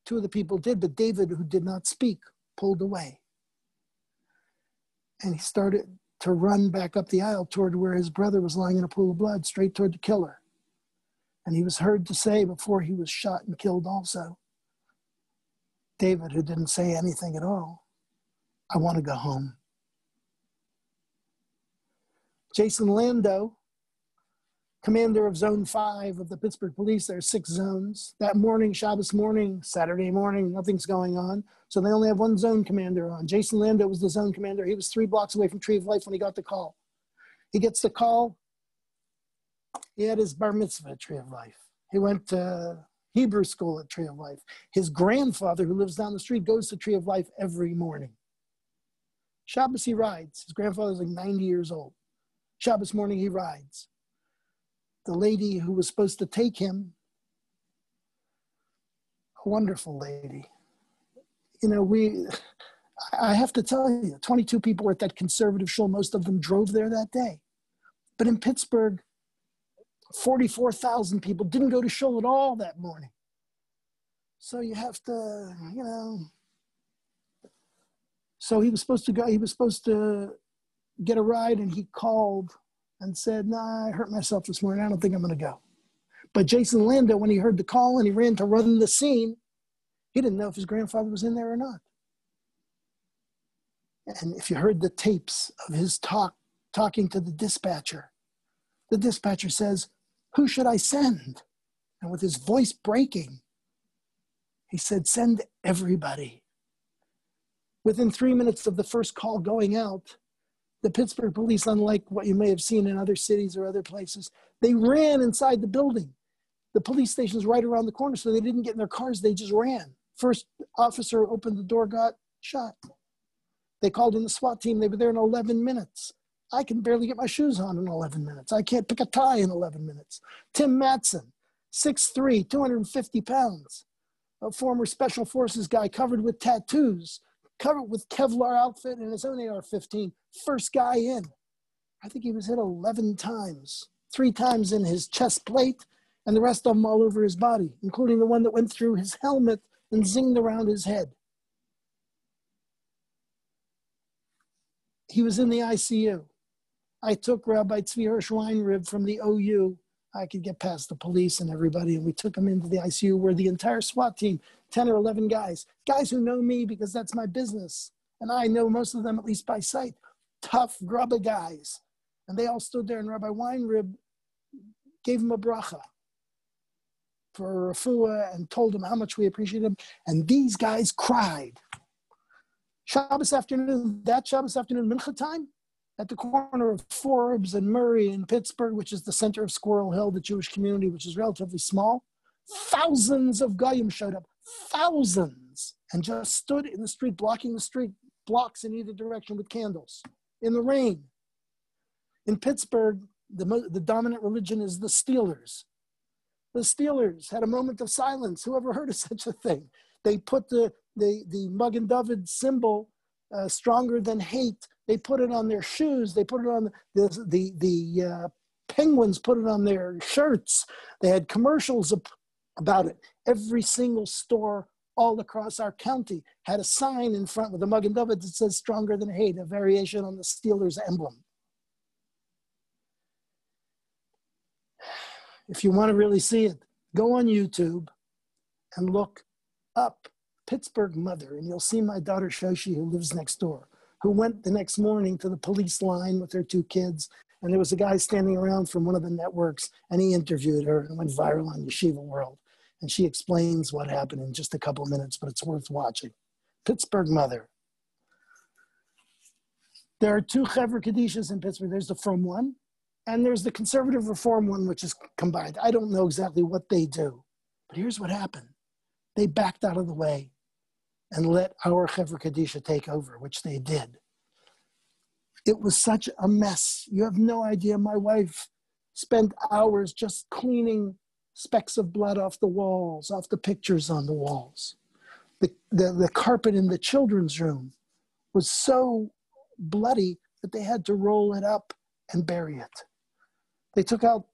S3: Two of the people did, but David, who did not speak, pulled away. And he started to run back up the aisle toward where his brother was lying in a pool of blood, straight toward the killer. And he was heard to say before he was shot and killed also, David, who didn't say anything at all, I want to go home. Jason Lando, commander of Zone 5 of the Pittsburgh Police, there are six zones. That morning, Shabbos morning, Saturday morning, nothing's going on. So they only have one zone commander on. Jason Lando was the zone commander. He was three blocks away from Tree of Life when he got the call. He gets the call. He had his bar mitzvah at Tree of Life. He went to Hebrew school at Tree of Life. His grandfather, who lives down the street, goes to Tree of Life every morning. Shabbos, he rides. His grandfather's like 90 years old. Shabbos morning, he rides. The lady who was supposed to take him, a wonderful lady. You know, we, I have to tell you, 22 people were at that conservative shul. Most of them drove there that day. But in Pittsburgh, 44,000 people didn't go to shul at all that morning. So you have to, you know. So he was supposed to go, he was supposed to get a ride and he called and said, Nah, I hurt myself this morning. I don't think I'm going to go. But Jason Lando, when he heard the call and he ran to run the scene, he didn't know if his grandfather was in there or not. And if you heard the tapes of his talk, talking to the dispatcher, the dispatcher says, who should I send? And with his voice breaking, he said, Send everybody. Within three minutes of the first call going out, the Pittsburgh police, unlike what you may have seen in other cities or other places, they ran inside the building. The police station is right around the corner, so they didn't get in their cars, they just ran. First officer opened the door, got shot. They called in the SWAT team, they were there in 11 minutes. I can barely get my shoes on in 11 minutes. I can't pick a tie in 11 minutes. Tim Matson, 6'3, 250 pounds, a former special forces guy covered with tattoos, covered with Kevlar outfit and his own AR-15, first guy in. I think he was hit 11 times, three times in his chest plate and the rest of them all over his body, including the one that went through his helmet and zinged around his head. He was in the ICU. I took Rabbi Tzvi Hirsch Weinreb from the OU. I could get past the police and everybody, and we took him into the ICU where the entire SWAT team, 10 or 11 guys, guys who know me because that's my business. And I know most of them at least by sight, tough, grubba guys. And they all stood there, and Rabbi Weinreb gave him a bracha for refuah and told him how much we appreciate him. And these guys cried. Shabbos afternoon, that Shabbos afternoon, mincha time, at the corner of Forbes and Murray in Pittsburgh, which is the center of Squirrel Hill, the Jewish community, which is relatively small, thousands of Goyim showed up, thousands, and just stood in the street, blocking the street, blocks in either direction with candles in the rain. In Pittsburgh, the, the dominant religion is the Steelers. The Steelers had a moment of silence. Whoever heard of such a thing? They put the, the, the Magen David symbol, uh, stronger than hate, they put it on their shoes. They put it on the the the uh, Penguins put it on their shirts. They had commercials about it. Every single store all across our county had a sign in front with a Magen David that says "Stronger than hate," a variation on the Steelers emblem. If you want to really see it, go on YouTube and look up Pittsburgh mother, and you'll see my daughter Shoshi, who lives next door, who went the next morning to the police line with her two kids. And there was a guy standing around from one of the networks, and he interviewed her and went viral on Yeshiva World. And she explains what happened in just a couple minutes, but it's worth watching. Pittsburgh mother. There are two Chevra Kadishas in Pittsburgh. There's the Frum one, and there's the conservative reform one, which is combined. I don't know exactly what they do, but here's what happened they backed out of the way and let our Chevra Kadisha take over, which they did. It was such a mess. You have no idea. My wife spent hours just cleaning specks of blood off the walls, off the pictures on the walls. The, the, the carpet in the children's room was so bloody that they had to roll it up and bury it. They took out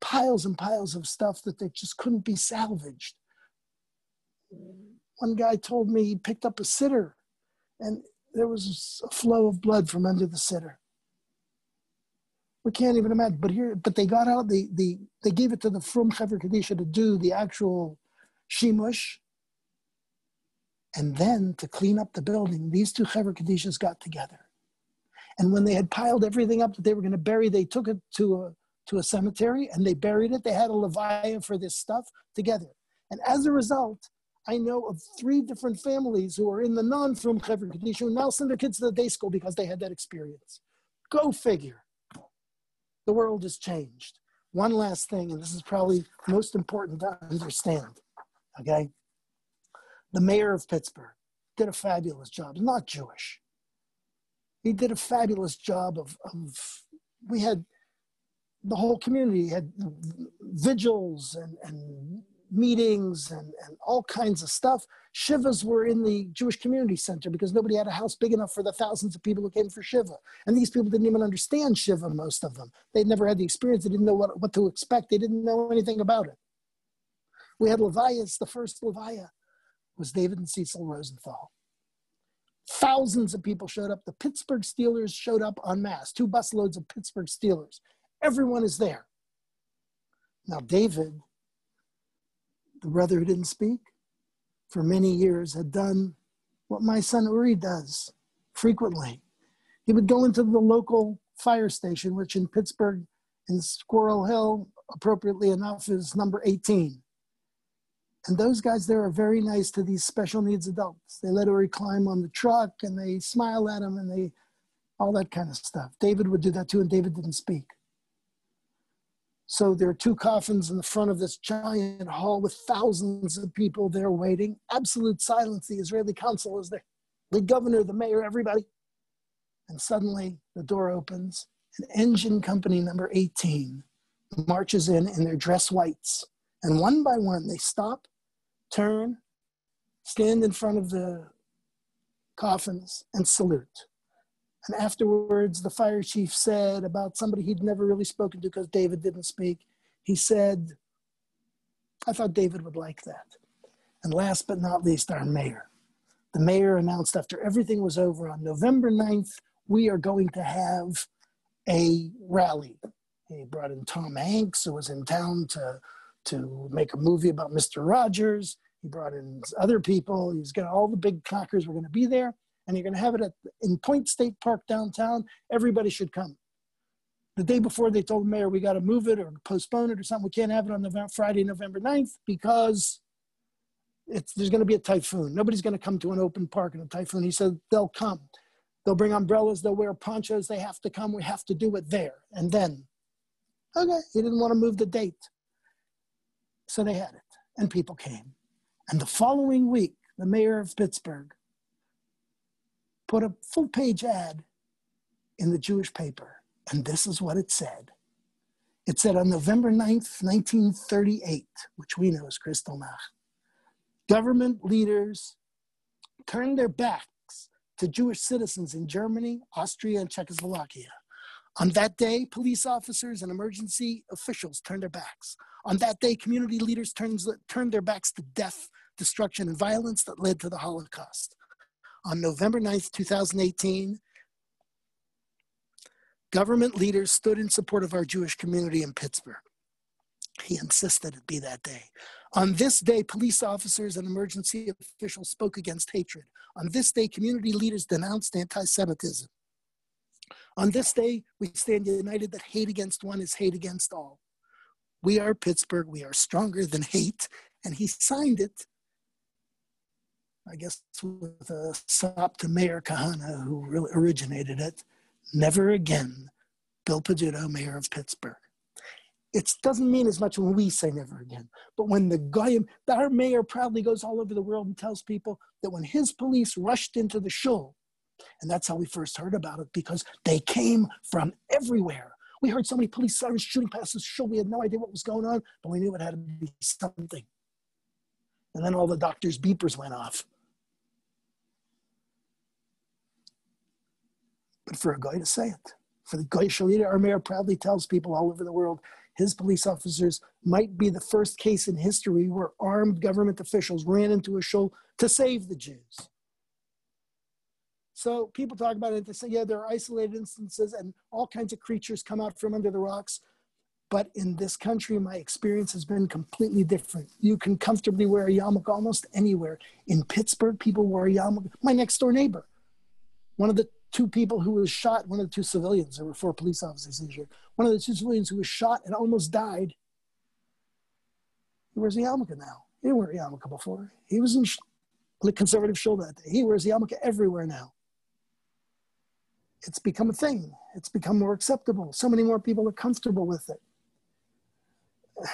S3: piles and piles of stuff that they just couldn't be salvaged one guy told me he picked up a siddur and there was a flow of blood from under the siddur. We can't even imagine. But here, but they got out. They they they gave it to the Frum Chevra Kadisha to do the actual shimush, and then to clean up the building. These two Chevra Kadishas got together, and when they had piled everything up that they were going to bury, they took it to a to a cemetery and they buried it. They had a levaya for this stuff together, and as a result, I know of three different families who are in the non-Frum Chevra Kadisha who now send their kids to the day school because they had that experience. Go figure. The world has changed. One last thing, and this is probably most important to understand, okay? The mayor of Pittsburgh did a fabulous job, not Jewish. He did a fabulous job of, of we had the whole community had vigils and, and meetings and, and all kinds of stuff. Shivas were in the Jewish Community Center because nobody had a house big enough for the thousands of people who came for Shiva. And these people didn't even understand Shiva, most of them. They'd never had the experience, they didn't know what, what to expect, they didn't know anything about it. We had Levias, the first Levia was David and Cecil Rosenthal. Thousands of people showed up. The Pittsburgh Steelers showed up en masse, two busloads of Pittsburgh Steelers. Everyone is there. Now, David the brother who didn't speak for many years, had done what my son Uri does frequently. He would go into the local fire station, which in Pittsburgh, in Squirrel Hill, appropriately enough, is number 18. And those guys there are very nice to these special needs adults. They let Uri climb on the truck and they smile at him and they, all that kind of stuff. David would do that too, and David didn't speak. So there are two coffins in the front of this giant hall with thousands of people there waiting. Absolute silence. The Israeli consul is there, the governor, the mayor, everybody. And suddenly the door opens and engine company number 18 marches in in their dress whites. And one by one they stop, turn, stand in front of the coffins and salute. And afterwards, the fire chief said about somebody he'd never really spoken to because David didn't speak. He said, I thought David would like that. And last but not least, our mayor. The mayor announced after everything was over on November 9th, we are going to have a rally. He brought in Tom Hanks, who was in town to, to make a movie about Mr. Rogers. He brought in other people. He's got all the big cockers were going to be there and you're going to have it at, in Point State Park downtown. Everybody should come. The day before, they told the mayor, we got to move it or postpone it or something. We can't have it on November, Friday, November 9th because it's, there's going to be a typhoon. Nobody's going to come to an open park in a typhoon. He said, they'll come. They'll bring umbrellas. They'll wear ponchos. They have to come. We have to do it there. And then, okay, he didn't want to move the date. So they had it, and people came. And the following week, the mayor of Pittsburgh put a full page ad in the Jewish paper, and this is what it said. It said on November 9th, 1938, which we know as Kristallnacht, government leaders turned their backs to Jewish citizens in Germany, Austria, and Czechoslovakia. On that day, police officers and emergency officials turned their backs. On that day, community leaders turned, turned their backs to death, destruction, and violence that led to the Holocaust on November 9th, 2018, government leaders stood in support of our Jewish community in Pittsburgh. He insisted it be that day. On this day, police officers and emergency officials spoke against hatred. On this day, community leaders denounced anti Semitism. On this day, we stand united that hate against one is hate against all. We are Pittsburgh. We are stronger than hate. And he signed it, I guess, with a sop to Meir Kahane, who really originated it. Never again, Bill Peduto, Mayor of Pittsburgh. It doesn't mean as much when we say never again, but when the guy, our mayor proudly goes all over the world and tells people that when his police rushed into the shul, and that's how we first heard about it because they came from everywhere we heard so many police sirens shooting past the show. We had no idea what was going on, but we knew it had to be something. And then all the doctor's beepers went off. But for a guy to say it, for the guy Shalita, our mayor proudly tells people all over the world his police officers might be the first case in history where armed government officials ran into a show to save the Jews. So people talk about it. They say, yeah, there are isolated instances and all kinds of creatures come out from under the rocks. But in this country, my experience has been completely different. You can comfortably wear a yarmulke almost anywhere. In Pittsburgh, people wear a yarmulke. My next door neighbor, one of the two people who was shot, one of the two civilians, there were four police officers year, one of the two civilians who was shot and almost died, he wears a yarmulke now. He didn't wear a yarmulke before. He was in the conservative shul that day. He wears a yarmulke everywhere now it's become a thing. It's become more acceptable. So many more people are comfortable with it.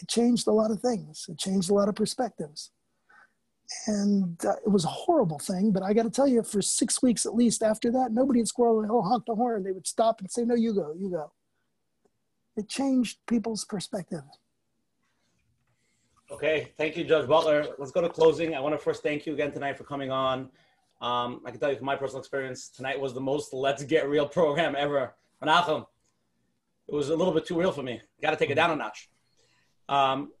S3: It changed a lot of things. It changed a lot of perspectives. And uh, it was a horrible thing, but I got to tell you, for six weeks at least after that, nobody in Squirrel Hill honked the horn. They would stop and say, No, you go, you go. It changed people's perspective.
S2: Okay, thank you, Judge Butler. Let's go to closing. I want to first thank you again tonight for coming on. Um, I can tell you from my personal experience, tonight was the most let's get real program ever. Menachem, it was a little bit too real for me. Got to take it down a notch. Um,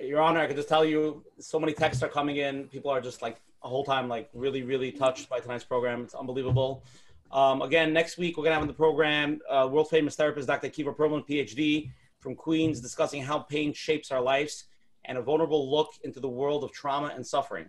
S2: Your Honor, I can just tell you, so many texts are coming in. People are just like a whole time, like really, really touched by tonight's program. It's unbelievable. Um, again, next week we're gonna have in the program uh, world famous therapist Dr. Kiva Perlman, PhD from Queens, discussing how pain shapes our lives and a vulnerable look into the world of trauma and suffering.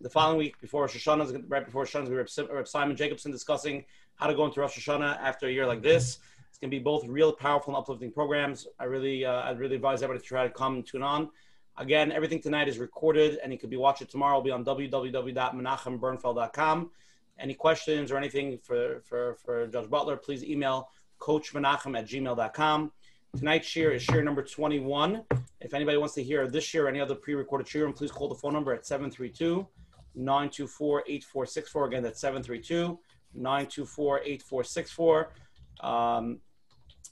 S2: The following week, before Rosh Hashanah, right before Rosh Hashanah, we were Simon Jacobson discussing how to go into Rosh Hashanah after a year like this. It's going to be both real powerful and uplifting programs. I really, uh, I really advise everybody to try to come and tune on. Again, everything tonight is recorded and you could be watch it tomorrow. It'll be on www.menachembernfeld.com. Any questions or anything for, for, for Judge Butler, please email coachmenachem at gmail.com. Tonight's share is share number 21. If anybody wants to hear this share or any other pre-recorded share, please call the phone number at 732 924 8464. Again, that's 732 924 8464. Um,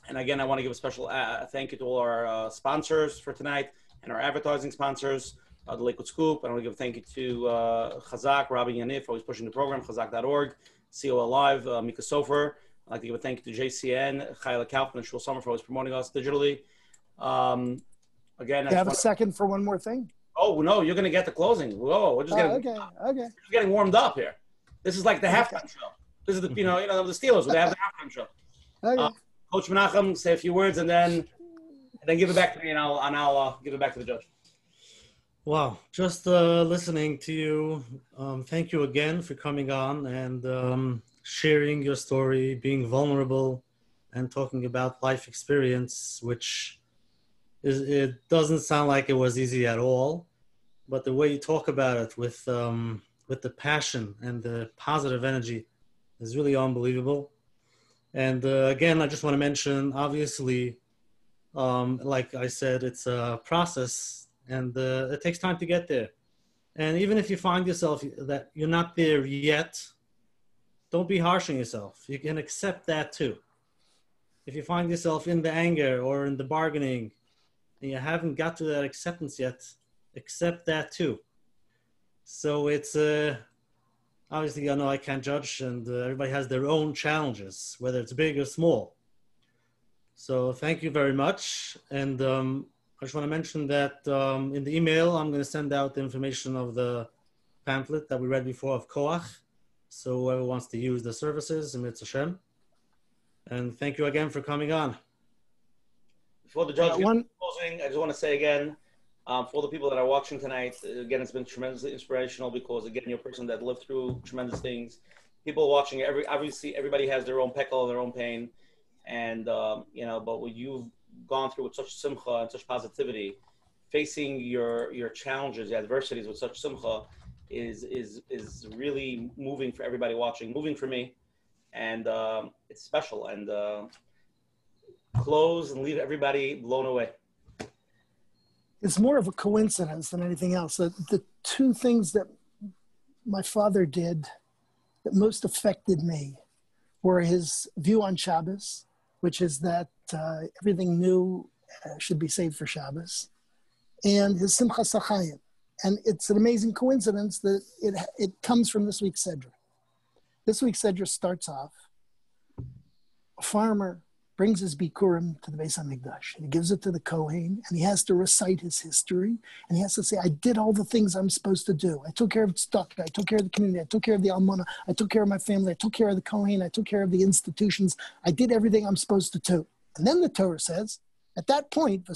S2: and again, I want to give a special uh, thank you to all our uh, sponsors for tonight and our advertising sponsors, uh, the Lakewood Scoop. I want to give a thank you to uh, Chazak, Rabbi Yaniv, always pushing the program, chazak.org, COL Live, uh, Mika Sofer. I'd like to give a thank you to JCN, Chayla Kaufman, and Shul Summer for always promoting us digitally. Um, again,
S3: you have a second for one more thing?
S2: Oh no, you're gonna get the closing. Whoa, we're just getting
S3: oh, okay, okay.
S2: Just getting warmed up here. This is like the halftime okay. show. This is the you know you know the Steelers they have the halftime show. Okay. Uh, Coach Menachem, say a few words and then and then give it back to me and I'll and I'll uh, give it back to the judge.
S1: Wow, just uh, listening to you. Um, thank you again for coming on and um, sharing your story, being vulnerable, and talking about life experience, which is, it doesn't sound like it was easy at all, but the way you talk about it with um, with the passion and the positive energy is really unbelievable. And uh, again, I just want to mention, obviously, um, like I said, it's a process, and uh, it takes time to get there. And even if you find yourself that you're not there yet, don't be harsh on yourself. You can accept that too. If you find yourself in the anger or in the bargaining and you haven't got to that acceptance yet, accept that too. So it's uh, obviously I know I can't judge, and uh, everybody has their own challenges, whether it's big or small. So thank you very much, and um, I just want to mention that um, in the email I'm going to send out the information of the pamphlet that we read before of Koach. So whoever wants to use the services, Emir Hashem. And thank you again for coming on.
S2: Before the judge
S3: Uh, one-
S2: closing, I just want to say again, um, for the people that are watching tonight, uh, again, it's been tremendously inspirational because again, you're a person that lived through tremendous things. People watching, every obviously everybody has their own peckle, their own pain, and um, you know, but what you've gone through with such simcha and such positivity, facing your your challenges, your adversities with such simcha, is is is really moving for everybody watching, moving for me, and um, it's special. And uh, close and leave everybody blown away.
S3: It's more of a coincidence than anything else. The, two things that my father did that most affected me were his view on Shabbos, which is that uh, everything new uh, should be saved for Shabbos, and his Simcha Sachayim. And it's an amazing coincidence that it, it comes from this week's Sedra. This week's Sedra starts off, a farmer brings his bikurim to the Beis Hamikdash. And he gives it to the Kohen, and he has to recite his history, and he has to say, "I did all the things I'm supposed to do. I took care of stock. I took care of the community. I took care of the almana. I took care of my family. I took care of the Kohen. I took care of the institutions. I did everything I'm supposed to do." And then the Torah says, at that point.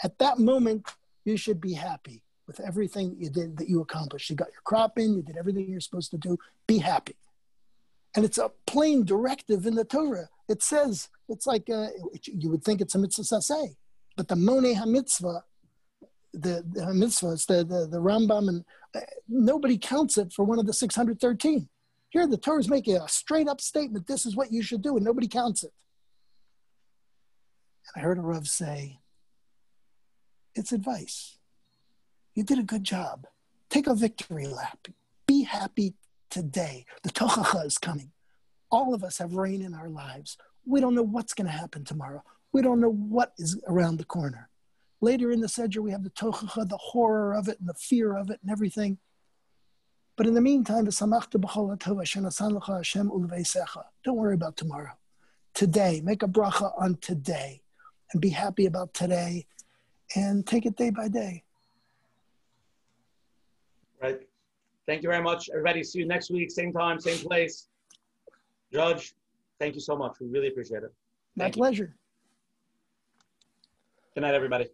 S3: At that moment, you should be happy with everything you did that you accomplished. You got your crop in. You did everything you're supposed to do. Be happy. And it's a plain directive in the Torah. It says, it's like, uh, it- you would think it's a mitzvas aseh, but the Moneh HaMitzvah, the, the mitzvah, the, the, the Rambam, and uh, nobody counts it for one of the 613. Here, the Torah is making a straight up statement this is what you should do, and nobody counts it. And I heard a Rav say, it's advice. You did a good job. Take a victory lap. Be happy today. The Tochacha is coming. All of us have rain in our lives. We don't know what's going to happen tomorrow. We don't know what is around the corner. Later in the Sedger, we have the Tochacha, the horror of it and the fear of it and everything. But in the meantime. Don't worry about tomorrow. Today, make a bracha on today and be happy about today and take it day by day.
S2: Right. Thank you very much, everybody. See you next week, same time, same place. Judge, thank you so much. We really appreciate it.
S3: My
S2: Thank you.
S3: pleasure.
S2: Good night, everybody.